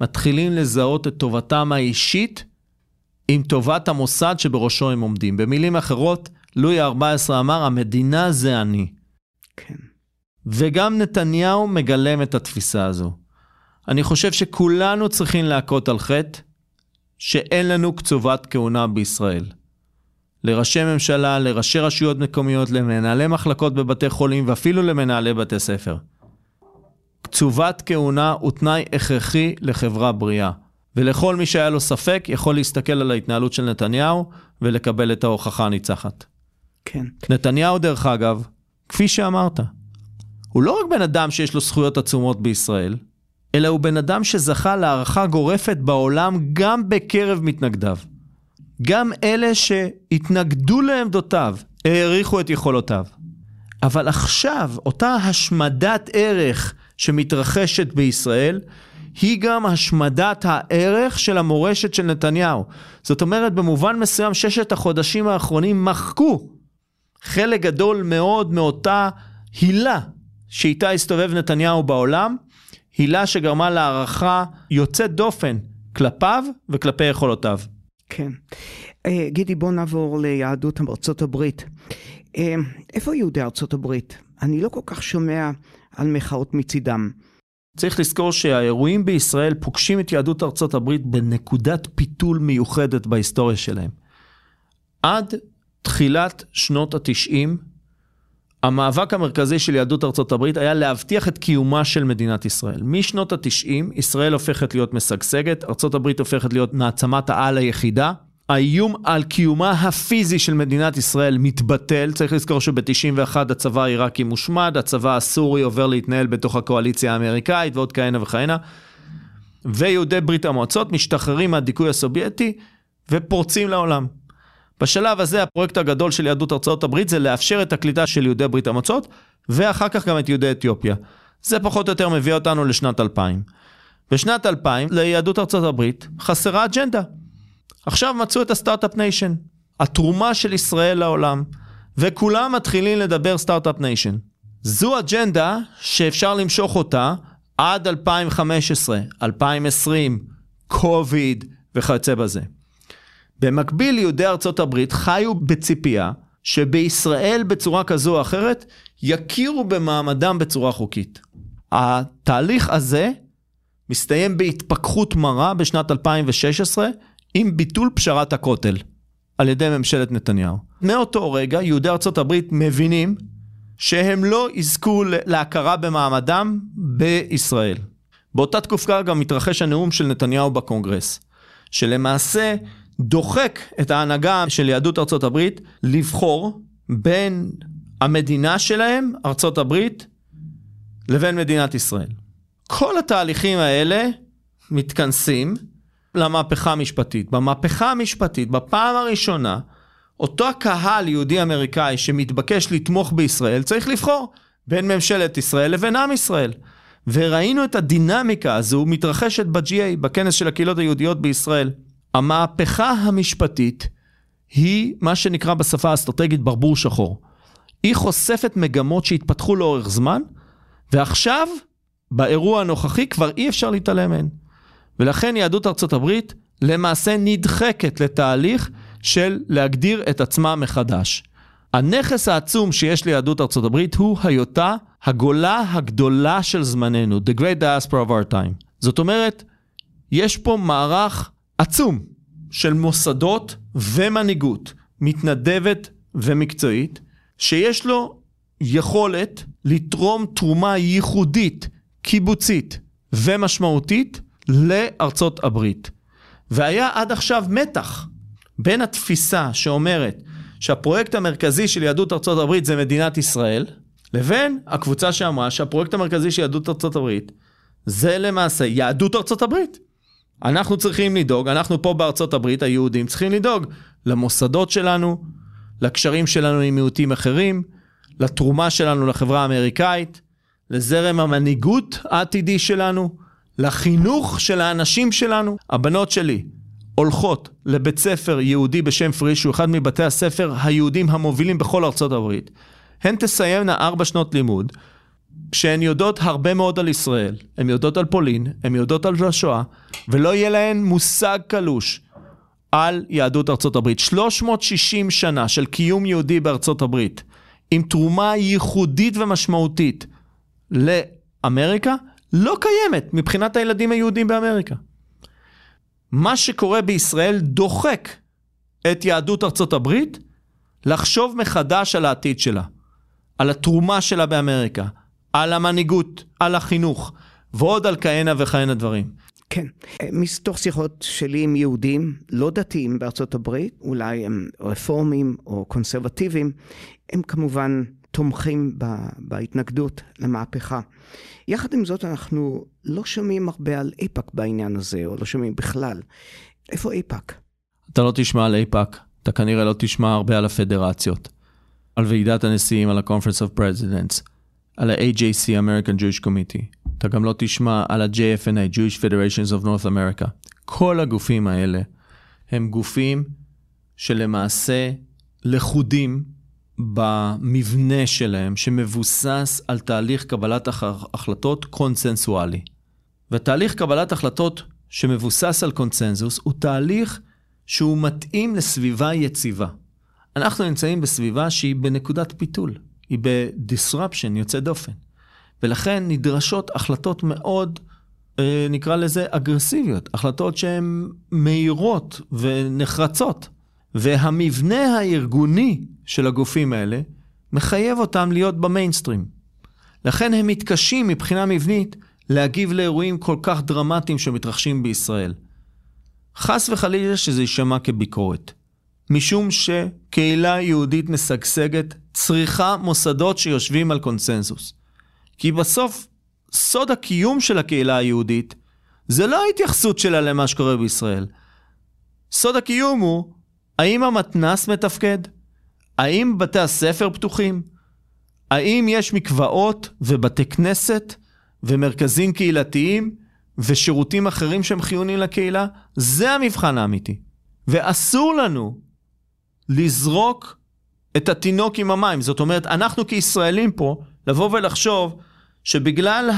מתחילים לזהות את טובתם האישית עם טובת המוסד שבראשו הם עומדים. במילים אחרות, לואי ה-14 אמר, המדינה זה אני. כן. וגם נתניהו מגלם את התפיסה הזו. אני חושב שכולנו צריכים להכות על חטא שאין לנו קצובת כהונה בישראל. לראשי ממשלה, לראשי רשויות מקומיות, למנהלי מחלקות בבתי חולים ואפילו למנהלי בתי ספר. קצובת כהונה הוא תנאי הכרחי לחברה בריאה. ולכל מי שהיה לו ספק, יכול להסתכל על ההתנהלות של נתניהו ולקבל את ההוכחה הניצחת. כן. נתניהו, דרך אגב, כפי שאמרת, הוא לא רק בן אדם שיש לו זכויות עצומות בישראל, אלא הוא בן אדם שזכה להערכה גורפת בעולם גם בקרב מתנגדיו. גם אלה שהתנגדו לעמדותיו העריכו את יכולותיו. אבל עכשיו, אותה השמדת ערך שמתרחשת בישראל, היא גם השמדת הערך של המורשת של נתניהו. זאת אומרת, במובן מסוים, ששת החודשים האחרונים מחקו חלק גדול מאוד מאותה הילה שאיתה הסתובב נתניהו בעולם, הילה שגרמה להערכה יוצאת דופן כלפיו וכלפי יכולותיו. כן. אה, גידי, בוא נעבור ליהדות ארצות הברית. אה, איפה יהודי ארצות הברית? אני לא כל כך שומע על מחאות מצידם. צריך לזכור שהאירועים בישראל פוגשים את יהדות ארצות הברית בנקודת פיתול מיוחדת בהיסטוריה שלהם. עד תחילת שנות התשעים, המאבק המרכזי של יהדות ארצות הברית היה להבטיח את קיומה של מדינת ישראל. משנות התשעים, ישראל הופכת להיות משגשגת, ארצות הברית הופכת להיות מעצמת העל היחידה. האיום על קיומה הפיזי של מדינת ישראל מתבטל, צריך לזכור שב-91 הצבא העיראקי מושמד, הצבא הסורי עובר להתנהל בתוך הקואליציה האמריקאית ועוד כהנה וכהנה. ויהודי ברית המועצות משתחררים מהדיכוי הסובייטי ופורצים לעולם. בשלב הזה הפרויקט הגדול של יהדות ארצות הברית זה לאפשר את הקליטה של יהודי ברית המועצות ואחר כך גם את יהודי אתיופיה. זה פחות או יותר מביא אותנו לשנת 2000. בשנת 2000 ליהדות ארצות הברית חסרה אג'נדה. עכשיו מצאו את ה Start-Up Nation, התרומה של ישראל לעולם, וכולם מתחילים לדבר Start-Up Nation. זו אג'נדה שאפשר למשוך אותה עד 2015, 2020, קוביד וכיוצא בזה. במקביל, יהודי ארצות הברית חיו בציפייה שבישראל בצורה כזו או אחרת יכירו במעמדם בצורה חוקית. התהליך הזה מסתיים בהתפכחות מרה בשנת 2016 עם ביטול פשרת הכותל. על ידי ממשלת נתניהו. מאותו רגע יהודי ארצות הברית מבינים שהם לא יזכו להכרה במעמדם בישראל. באותה תקופה גם מתרחש הנאום של נתניהו בקונגרס, שלמעשה דוחק את ההנהגה של יהדות ארצות הברית לבחור בין המדינה שלהם, ארצות הברית, לבין מדינת ישראל. כל התהליכים האלה מתכנסים למהפכה המשפטית. במהפכה המשפטית, בפעם הראשונה, אותו הקהל יהודי אמריקאי שמתבקש לתמוך בישראל צריך לבחור בין ממשלת ישראל לבין עם ישראל. וראינו את הדינמיקה הזו מתרחשת ב-GA, בכנס של הקהילות היהודיות בישראל. המהפכה המשפטית היא מה שנקרא בשפה האסטרטגית ברבור שחור. היא חושפת מגמות שהתפתחו לאורך זמן, ועכשיו, באירוע הנוכחי, כבר אי אפשר להתעלם מהן. ולכן יהדות ארצות הברית למעשה נדחקת לתהליך של להגדיר את עצמה מחדש. הנכס העצום שיש ליהדות ארצות הברית הוא היותה הגולה הגדולה של זמננו, The Great Diaspora of our time. זאת אומרת, יש פה מערך עצום של מוסדות ומנהיגות מתנדבת ומקצועית, שיש לו יכולת לתרום תרומה ייחודית, קיבוצית ומשמעותית לארצות הברית. והיה עד עכשיו מתח בין התפיסה שאומרת שהפרויקט המרכזי של יהדות ארצות הברית זה מדינת ישראל, לבין הקבוצה שאמרה שהפרויקט המרכזי של יהדות ארצות הברית זה למעשה יהדות ארצות הברית. אנחנו צריכים לדאוג, אנחנו פה בארצות הברית, היהודים צריכים לדאוג למוסדות שלנו, לקשרים שלנו עם מיעוטים אחרים, לתרומה שלנו לחברה האמריקאית, לזרם המנהיגות העתידי שלנו, לחינוך של האנשים שלנו. הבנות שלי הולכות לבית ספר יהודי בשם פריש, שהוא אחד מבתי הספר היהודים המובילים בכל ארצות הברית. הן תסיימנה ארבע שנות לימוד, כשהן יודעות הרבה מאוד על ישראל, הן יודעות על פולין, הן יודעות על השואה, ולא יהיה להן מושג קלוש על יהדות ארצות הברית. 360 שנה של קיום יהודי בארצות הברית, עם תרומה ייחודית ומשמעותית לאמריקה, לא קיימת מבחינת הילדים היהודים באמריקה. מה שקורה בישראל דוחק את יהדות ארצות הברית לחשוב מחדש על העתיד שלה, על התרומה שלה באמריקה, על המנהיגות, על החינוך, ועוד על כהנה וכהנה דברים. כן. מתוך שיחות שלי עם יהודים לא דתיים בארצות הברית, אולי הם רפורמים או קונסרבטיביים, הם כמובן תומכים בהתנגדות למהפכה. יחד עם זאת, אנחנו לא שומעים הרבה על איפא"ק בעניין הזה, או לא שומעים בכלל. איפה איפא"ק? אתה לא תשמע על איפא"ק, אתה כנראה לא תשמע הרבה על הפדרציות, על ועידת הנשיאים, על ה-Conference of Presidents, על ה-AJC, American Jewish Committee. אתה גם לא תשמע על ה-JFNA, Jewish Federations of North America. כל הגופים האלה הם גופים שלמעשה לכודים במבנה שלהם, שמבוסס על תהליך קבלת החלטות קונסנסואלי. ותהליך קבלת החלטות שמבוסס על קונצנזוס הוא תהליך שהוא מתאים לסביבה יציבה. אנחנו נמצאים בסביבה שהיא בנקודת פיתול, היא ב-disruption יוצא דופן. ולכן נדרשות החלטות מאוד, אה, נקרא לזה אגרסיביות, החלטות שהן מהירות ונחרצות. והמבנה הארגוני של הגופים האלה מחייב אותם להיות במיינסטרים. לכן הם מתקשים מבחינה מבנית להגיב לאירועים כל כך דרמטיים שמתרחשים בישראל. חס וחלילה שזה יישמע כביקורת. משום שקהילה יהודית משגשגת צריכה מוסדות שיושבים על קונסנזוס. כי בסוף, סוד הקיום של הקהילה היהודית זה לא ההתייחסות שלה למה שקורה בישראל. סוד הקיום הוא האם המתנ"ס מתפקד? האם בתי הספר פתוחים? האם יש מקוואות ובתי כנסת ומרכזים קהילתיים ושירותים אחרים שהם חיוניים לקהילה? זה המבחן האמיתי. ואסור לנו לזרוק את התינוק עם המים. זאת אומרת, אנחנו כישראלים פה, לבוא ולחשוב שבגלל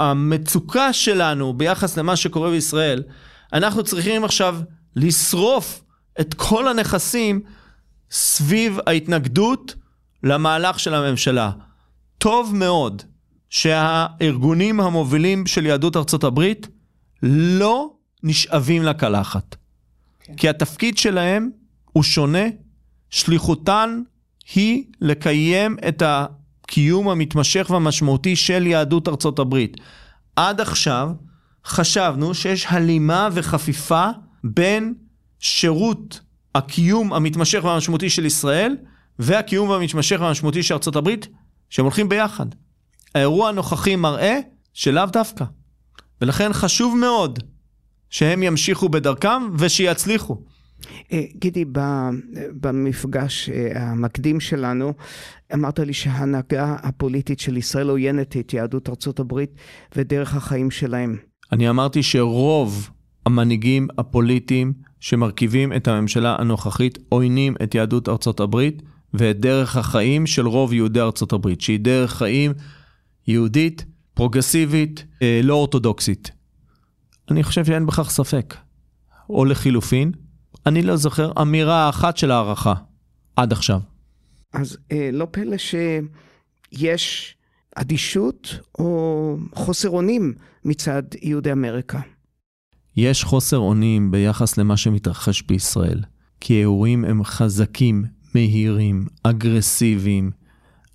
המצוקה שלנו ביחס למה שקורה בישראל, אנחנו צריכים עכשיו לשרוף את כל הנכסים סביב ההתנגדות למהלך של הממשלה. טוב מאוד שהארגונים המובילים של יהדות ארצות הברית לא נשאבים לקלחת. כן. כי התפקיד שלהם הוא שונה, שליחותן היא לקיים את הקיום המתמשך והמשמעותי של יהדות ארצות הברית. עד עכשיו חשבנו שיש הלימה וחפיפה בין שירות הקיום המתמשך והמשמעותי של ישראל והקיום המתמשך והמשמעותי של ארצות הברית, שהם הולכים ביחד. האירוע הנוכחי מראה שלאו דווקא. ולכן חשוב מאוד שהם ימשיכו בדרכם ושיצליחו. אה, גידי, במפגש אה, המקדים שלנו, אמרת לי שההנהגה הפוליטית של ישראל עוינת את יהדות ארצות הברית ודרך החיים שלהם. אני אמרתי שרוב המנהיגים הפוליטיים שמרכיבים את הממשלה הנוכחית עוינים את יהדות ארצות הברית ואת דרך החיים של רוב יהודי ארצות הברית, שהיא דרך חיים יהודית, פרוגרסיבית, אה, לא אורתודוקסית. אני חושב שאין בכך ספק. או לחילופין, אני לא זוכר אמירה אחת של הערכה עד עכשיו. אז אה, לא פלא שיש אדישות או חוסר אונים מצד יהודי אמריקה. יש חוסר אונים ביחס למה שמתרחש בישראל, כי האירועים הם חזקים, מהירים, אגרסיביים,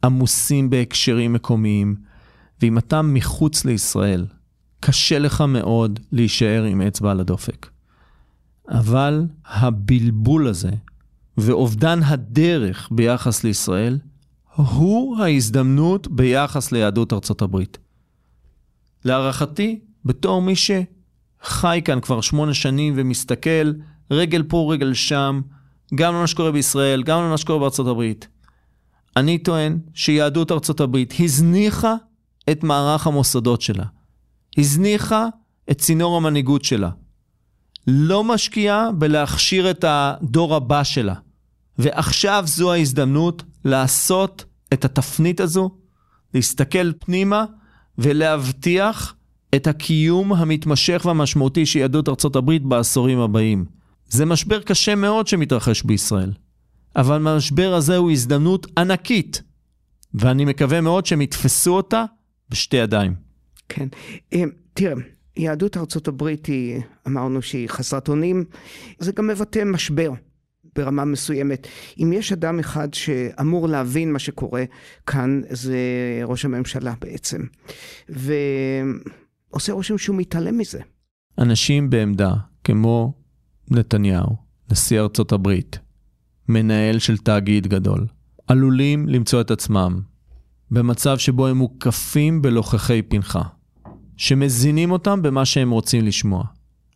עמוסים בהקשרים מקומיים, ואם אתה מחוץ לישראל, קשה לך מאוד להישאר עם אצבע על הדופק. אבל הבלבול הזה ואובדן הדרך ביחס לישראל הוא ההזדמנות ביחס ליהדות ארצות הברית. להערכתי, בתור מי שחי כאן כבר שמונה שנים ומסתכל רגל פה רגל שם, גם למה שקורה בישראל, גם למה שקורה בארצות הברית, אני טוען שיהדות ארצות הברית הזניחה את מערך המוסדות שלה. הזניחה את צינור המנהיגות שלה. לא משקיעה בלהכשיר את הדור הבא שלה. ועכשיו זו ההזדמנות לעשות את התפנית הזו, להסתכל פנימה ולהבטיח את הקיום המתמשך והמשמעותי של יהדות ארצות הברית בעשורים הבאים. זה משבר קשה מאוד שמתרחש בישראל, אבל המשבר הזה הוא הזדמנות ענקית, ואני מקווה מאוד שהם יתפסו אותה בשתי ידיים. כן. אה, תראה, יהדות ארצות הברית היא, אמרנו שהיא חסרת אונים, זה גם מבטא משבר. ברמה מסוימת. אם יש אדם אחד שאמור להבין מה שקורה כאן, זה ראש הממשלה בעצם. ועושה רושם שהוא מתעלם מזה. אנשים בעמדה כמו נתניהו, נשיא ארצות הברית, מנהל של תאגיד גדול, עלולים למצוא את עצמם במצב שבו הם מוקפים בלוכחי פנחה, שמזינים אותם במה שהם רוצים לשמוע.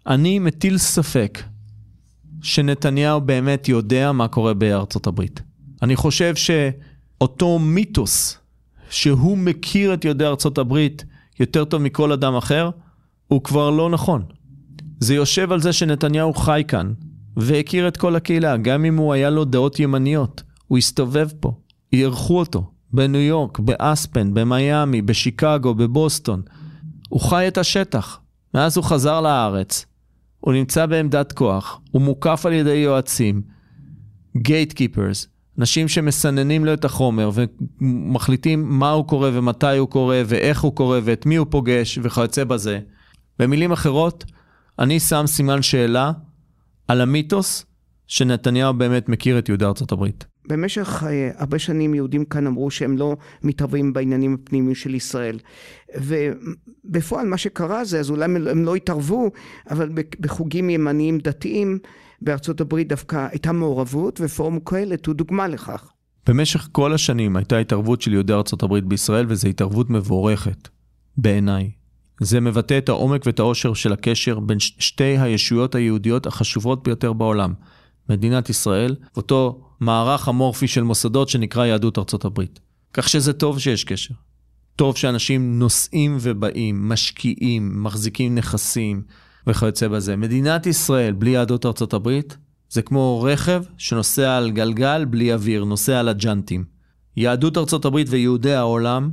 אני מטיל ספק שנתניהו באמת יודע מה קורה בארצות הברית. אני חושב שאותו מיתוס שהוא מכיר את יהודי ארצות הברית יותר טוב מכל אדם אחר, הוא כבר לא נכון. זה יושב על זה שנתניהו חי כאן, והכיר את כל הקהילה, גם אם הוא היה לו דעות ימניות. הוא הסתובב פה, אירחו אותו, בניו יורק, באספן, במיאמי, בשיקגו, בבוסטון. הוא חי את השטח. מאז הוא חזר לארץ, הוא נמצא בעמדת כוח, הוא מוקף על ידי יועצים, gatekeepers, אנשים שמסננים לו את החומר ומחליטים מה הוא קורא ומתי הוא קורא ואיך הוא קורא ואת מי הוא פוגש וכיוצא בזה. במילים אחרות, אני שם סימן שאלה על המיתוס שנתניהו באמת מכיר את יהודי ארצות הברית. במשך uh, הרבה שנים יהודים כאן אמרו שהם לא מתערבים בעניינים הפנימיים של ישראל. ובפועל מה שקרה זה, אז אולי הם לא התערבו, אבל בחוגים ימניים דתיים בארצות הברית דווקא הייתה מעורבות, ופורום קהלת הוא דוגמה לכך. במשך כל השנים הייתה התערבות של יהודי ארצות הברית בישראל, וזו התערבות מבורכת, בעיניי. זה מבטא את העומק ואת העושר של הקשר בין שתי הישויות היהודיות החשובות ביותר בעולם, מדינת ישראל, ואותו מערך אמורפי של מוסדות שנקרא יהדות ארצות הברית. כך שזה טוב שיש קשר. טוב שאנשים נוסעים ובאים, משקיעים, מחזיקים נכסים וכיוצא בזה. מדינת ישראל בלי יהדות ארצות הברית זה כמו רכב שנוסע על גלגל בלי אוויר, נוסע על הג'אנטים. יהדות ארצות הברית ויהודי העולם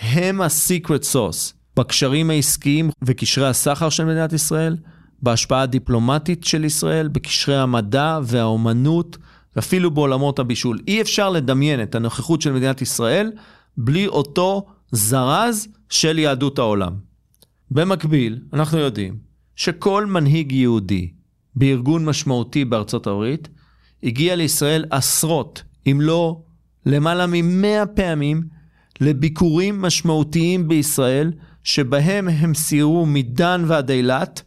הם ה-secret sauce בקשרים העסקיים וקשרי הסחר של מדינת ישראל, בהשפעה הדיפלומטית של ישראל, בקשרי המדע והאומנות, ואפילו בעולמות הבישול. אי אפשר לדמיין את הנוכחות של מדינת ישראל בלי אותו זרז של יהדות העולם. במקביל, אנחנו יודעים שכל מנהיג יהודי בארגון משמעותי בארצות הברית הגיע לישראל עשרות, אם לא למעלה ממאה פעמים, לביקורים משמעותיים בישראל, שבהם הם סיירו מדן ועד אילת.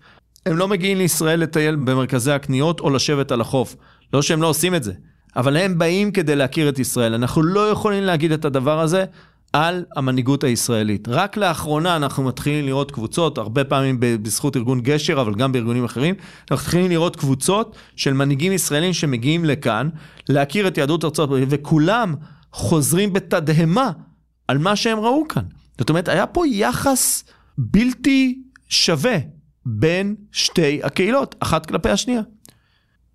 הם לא מגיעים לישראל לטייל במרכזי הקניות או לשבת על החוף. לא שהם לא עושים את זה, אבל הם באים כדי להכיר את ישראל. אנחנו לא יכולים להגיד את הדבר הזה על המנהיגות הישראלית. רק לאחרונה אנחנו מתחילים לראות קבוצות, הרבה פעמים בזכות ארגון גשר, אבל גם בארגונים אחרים, אנחנו מתחילים לראות קבוצות של מנהיגים ישראלים שמגיעים לכאן, להכיר את יהדות ארצות הברית, וכולם חוזרים בתדהמה על מה שהם ראו כאן. זאת אומרת, היה פה יחס בלתי שווה בין שתי הקהילות, אחת כלפי השנייה.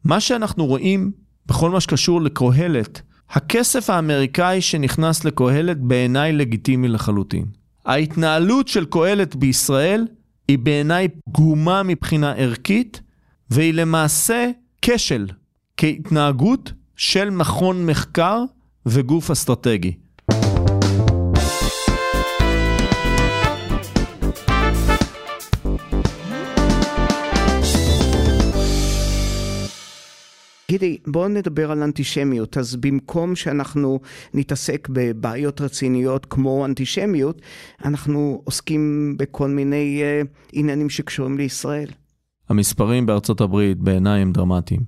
מה שאנחנו רואים בכל מה שקשור לקהלת, הכסף האמריקאי שנכנס לקהלת בעיניי לגיטימי לחלוטין. ההתנהלות של קהלת בישראל היא בעיניי פגומה מבחינה ערכית, והיא למעשה כשל כהתנהגות של מכון מחקר וגוף אסטרטגי. גידי, בואו נדבר על אנטישמיות. אז במקום שאנחנו נתעסק בבעיות רציניות כמו אנטישמיות, אנחנו עוסקים בכל מיני uh, עניינים שקשורים לישראל. המספרים בארצות הברית בעיניי הם דרמטיים.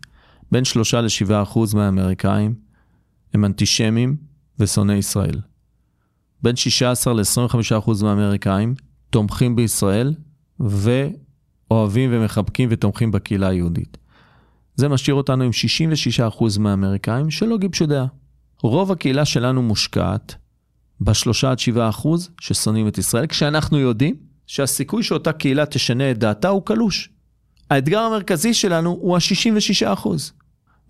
בין 3 ל-7 אחוז מהאמריקאים הם אנטישמים ושונאי ישראל. בין 16 ל-25 אחוז מהאמריקאים תומכים בישראל ואוהבים ומחבקים ותומכים בקהילה היהודית. זה משאיר אותנו עם 66% מהאמריקאים שלא גיבשו דעה. רוב הקהילה שלנו מושקעת ב-3 עד 7% ששונאים את ישראל, כשאנחנו יודעים שהסיכוי שאותה קהילה תשנה את דעתה הוא קלוש. האתגר המרכזי שלנו הוא ה-66%.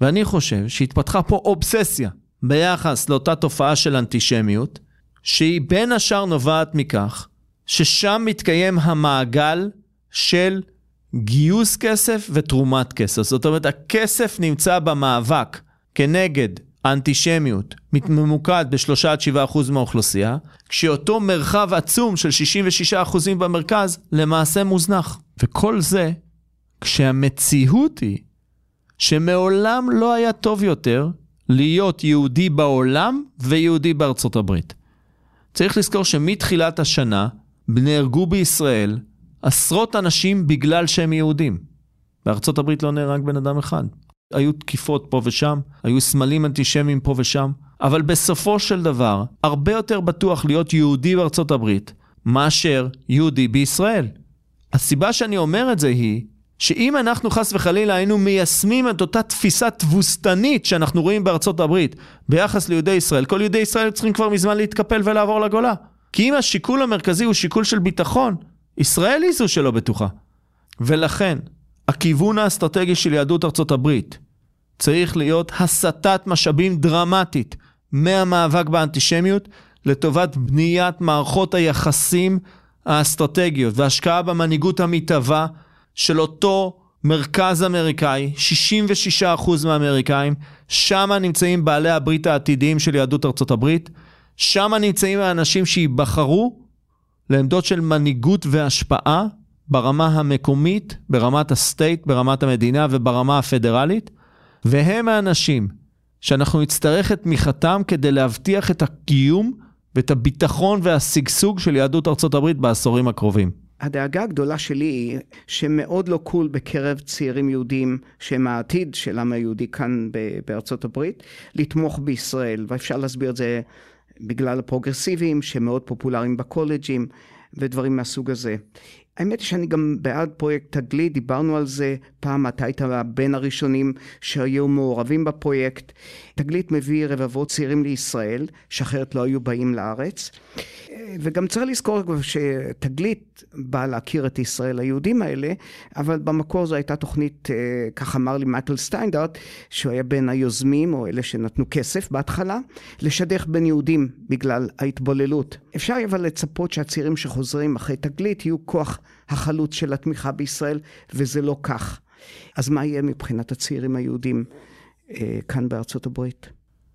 ואני חושב שהתפתחה פה אובססיה ביחס לאותה תופעה של אנטישמיות, שהיא בין השאר נובעת מכך ששם מתקיים המעגל של גיוס כסף ותרומת כסף. זאת אומרת, הכסף נמצא במאבק כנגד האנטישמיות, ממוקד ב-3 עד 7 אחוז מהאוכלוסייה, כשאותו מרחב עצום של 66 אחוזים במרכז למעשה מוזנח. וכל זה כשהמציאות היא שמעולם לא היה טוב יותר להיות יהודי בעולם ויהודי בארצות הברית. צריך לזכור שמתחילת השנה נהרגו בישראל עשרות אנשים בגלל שהם יהודים. בארצות הברית לא נהרג בן אדם אחד. היו תקיפות פה ושם, היו סמלים אנטישמיים פה ושם, אבל בסופו של דבר, הרבה יותר בטוח להיות יהודי בארצות הברית מאשר יהודי בישראל. הסיבה שאני אומר את זה היא, שאם אנחנו חס וחלילה היינו מיישמים את אותה תפיסה תבוסתנית שאנחנו רואים בארצות הברית ביחס ליהודי ישראל, כל יהודי ישראל צריכים כבר מזמן להתקפל ולעבור לגולה. כי אם השיקול המרכזי הוא שיקול של ביטחון, ישראל היא זו שלא בטוחה. ולכן, הכיוון האסטרטגי של יהדות ארצות הברית צריך להיות הסטת משאבים דרמטית מהמאבק באנטישמיות לטובת בניית מערכות היחסים האסטרטגיות והשקעה במנהיגות המתהווה של אותו מרכז אמריקאי, 66% מהאמריקאים, שם נמצאים בעלי הברית העתידיים של יהדות ארצות הברית, שם נמצאים האנשים שייבחרו לעמדות של מנהיגות והשפעה ברמה המקומית, ברמת ה state, ברמת המדינה וברמה הפדרלית, והם האנשים שאנחנו נצטרך את תמיכתם כדי להבטיח את הקיום ואת הביטחון והשגשוג של יהדות ארצות הברית בעשורים הקרובים. הדאגה הגדולה שלי היא שמאוד לא cool בקרב צעירים יהודים שהם העתיד של העם היהודי כאן בארצות הברית, לתמוך בישראל, ואפשר להסביר את זה בגלל הפרוגרסיביים שמאוד פופולריים בקולג'ים ודברים מהסוג הזה. האמת היא שאני גם בעד פרויקט תגלית, דיברנו על זה פעם, אתה היית בין הראשונים שהיו מעורבים בפרויקט. תגלית מביא רבבות צעירים לישראל, שאחרת לא היו באים לארץ. וגם צריך לזכור שתגלית באה להכיר את ישראל היהודים האלה, אבל במקור זו הייתה תוכנית, אה, כך אמר לי מייקל סטיינדרט, שהוא היה בין היוזמים, או אלה שנתנו כסף בהתחלה, לשדך בין יהודים בגלל ההתבוללות. אפשר אבל לצפות שהצעירים שחוזרים אחרי תגלית יהיו כוח החלוץ של התמיכה בישראל, וזה לא כך. אז מה יהיה מבחינת הצעירים היהודים כאן בארצות הברית?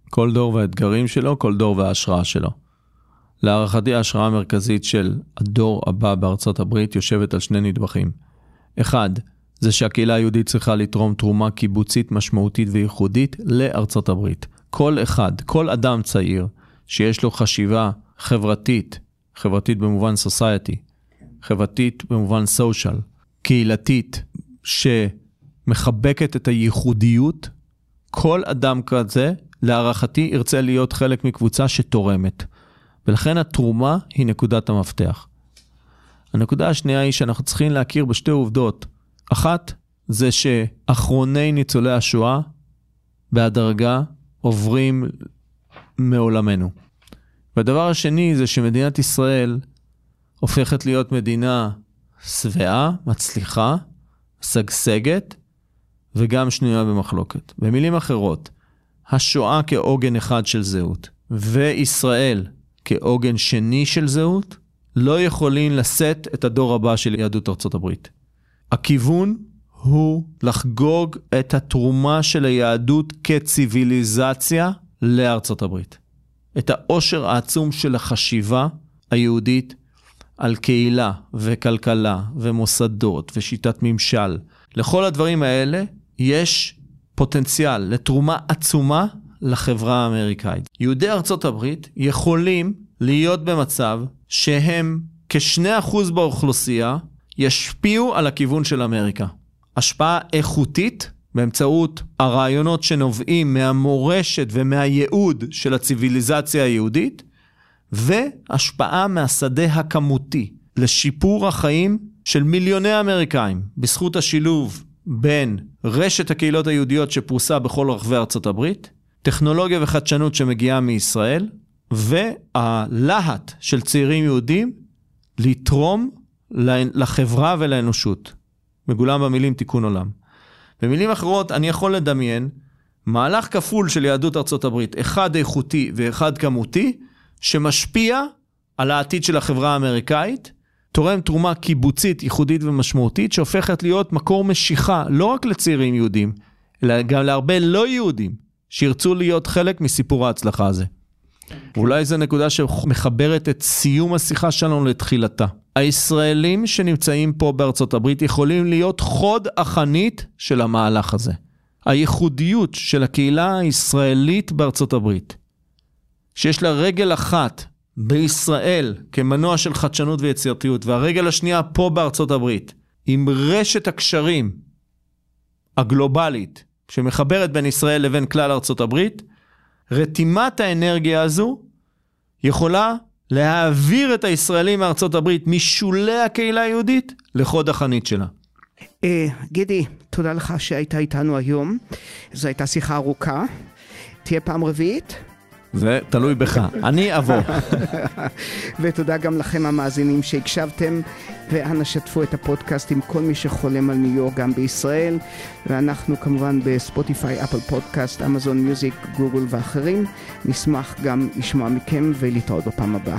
כל דור והאתגרים שלו, כל דור וההשראה שלו. להערכתי ההשראה המרכזית של הדור הבא בארצות הברית יושבת על שני נדבכים. אחד, זה שהקהילה היהודית צריכה לתרום תרומה קיבוצית משמעותית וייחודית לארצות הברית. כל אחד, כל אדם צעיר שיש לו חשיבה חברתית, חברתית במובן סוסייטי, חברתית במובן סושיאל, קהילתית, שמחבקת את הייחודיות, כל אדם כזה, להערכתי, ירצה להיות חלק מקבוצה שתורמת. ולכן התרומה היא נקודת המפתח. הנקודה השנייה היא שאנחנו צריכים להכיר בשתי עובדות. אחת, זה שאחרוני ניצולי השואה, בהדרגה, עוברים מעולמנו. והדבר השני זה שמדינת ישראל הופכת להיות מדינה שבעה, מצליחה, משגשגת וגם שנויה במחלוקת. במילים אחרות, השואה כעוגן אחד של זהות וישראל כעוגן שני של זהות, לא יכולים לשאת את הדור הבא של יהדות ארצות הברית. הכיוון הוא לחגוג את התרומה של היהדות כציוויליזציה לארצות הברית. את העושר העצום של החשיבה היהודית על קהילה וכלכלה ומוסדות ושיטת ממשל. לכל הדברים האלה יש פוטנציאל לתרומה עצומה לחברה האמריקאית. יהודי ארצות הברית יכולים להיות במצב שהם כ-2% באוכלוסייה ישפיעו על הכיוון של אמריקה. השפעה איכותית באמצעות הרעיונות שנובעים מהמורשת ומהייעוד של הציוויליזציה היהודית, והשפעה מהשדה הכמותי לשיפור החיים של מיליוני אמריקאים, בזכות השילוב בין רשת הקהילות היהודיות שפרוסה בכל רחבי ארצות הברית, טכנולוגיה וחדשנות שמגיעה מישראל, והלהט של צעירים יהודים לתרום לחברה ולאנושות. מגולם במילים תיקון עולם. במילים אחרות, אני יכול לדמיין מהלך כפול של יהדות ארצות הברית, אחד איכותי ואחד כמותי, שמשפיע על העתיד של החברה האמריקאית, תורם תרומה קיבוצית, ייחודית ומשמעותית, שהופכת להיות מקור משיכה לא רק לצעירים יהודים, אלא גם להרבה לא יהודים, שירצו להיות חלק מסיפור ההצלחה הזה. אולי זו נקודה שמחברת את סיום השיחה שלנו לתחילתה. הישראלים שנמצאים פה בארצות הברית יכולים להיות חוד החנית של המהלך הזה. הייחודיות של הקהילה הישראלית בארצות הברית, שיש לה רגל אחת בישראל כמנוע של חדשנות ויצירתיות, והרגל השנייה פה בארצות הברית, עם רשת הקשרים הגלובלית שמחברת בין ישראל לבין כלל ארצות הברית, רתימת האנרגיה הזו יכולה להעביר את הישראלים מארצות הברית משולי הקהילה היהודית לחוד החנית שלה. אה, גידי, תודה לך שהיית איתנו היום. זו הייתה שיחה ארוכה. תהיה פעם רביעית. זה תלוי בך, אני אבוא. ותודה גם לכם המאזינים שהקשבתם, ואנא שתפו את הפודקאסט עם כל מי שחולם על ניו יורק גם בישראל, ואנחנו כמובן בספוטיפיי, אפל פודקאסט, אמזון מיוזיק, גוגל ואחרים. נשמח גם לשמוע מכם ולהתראות בפעם הבאה.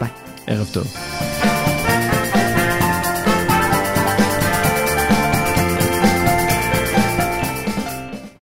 ביי. ערב טוב.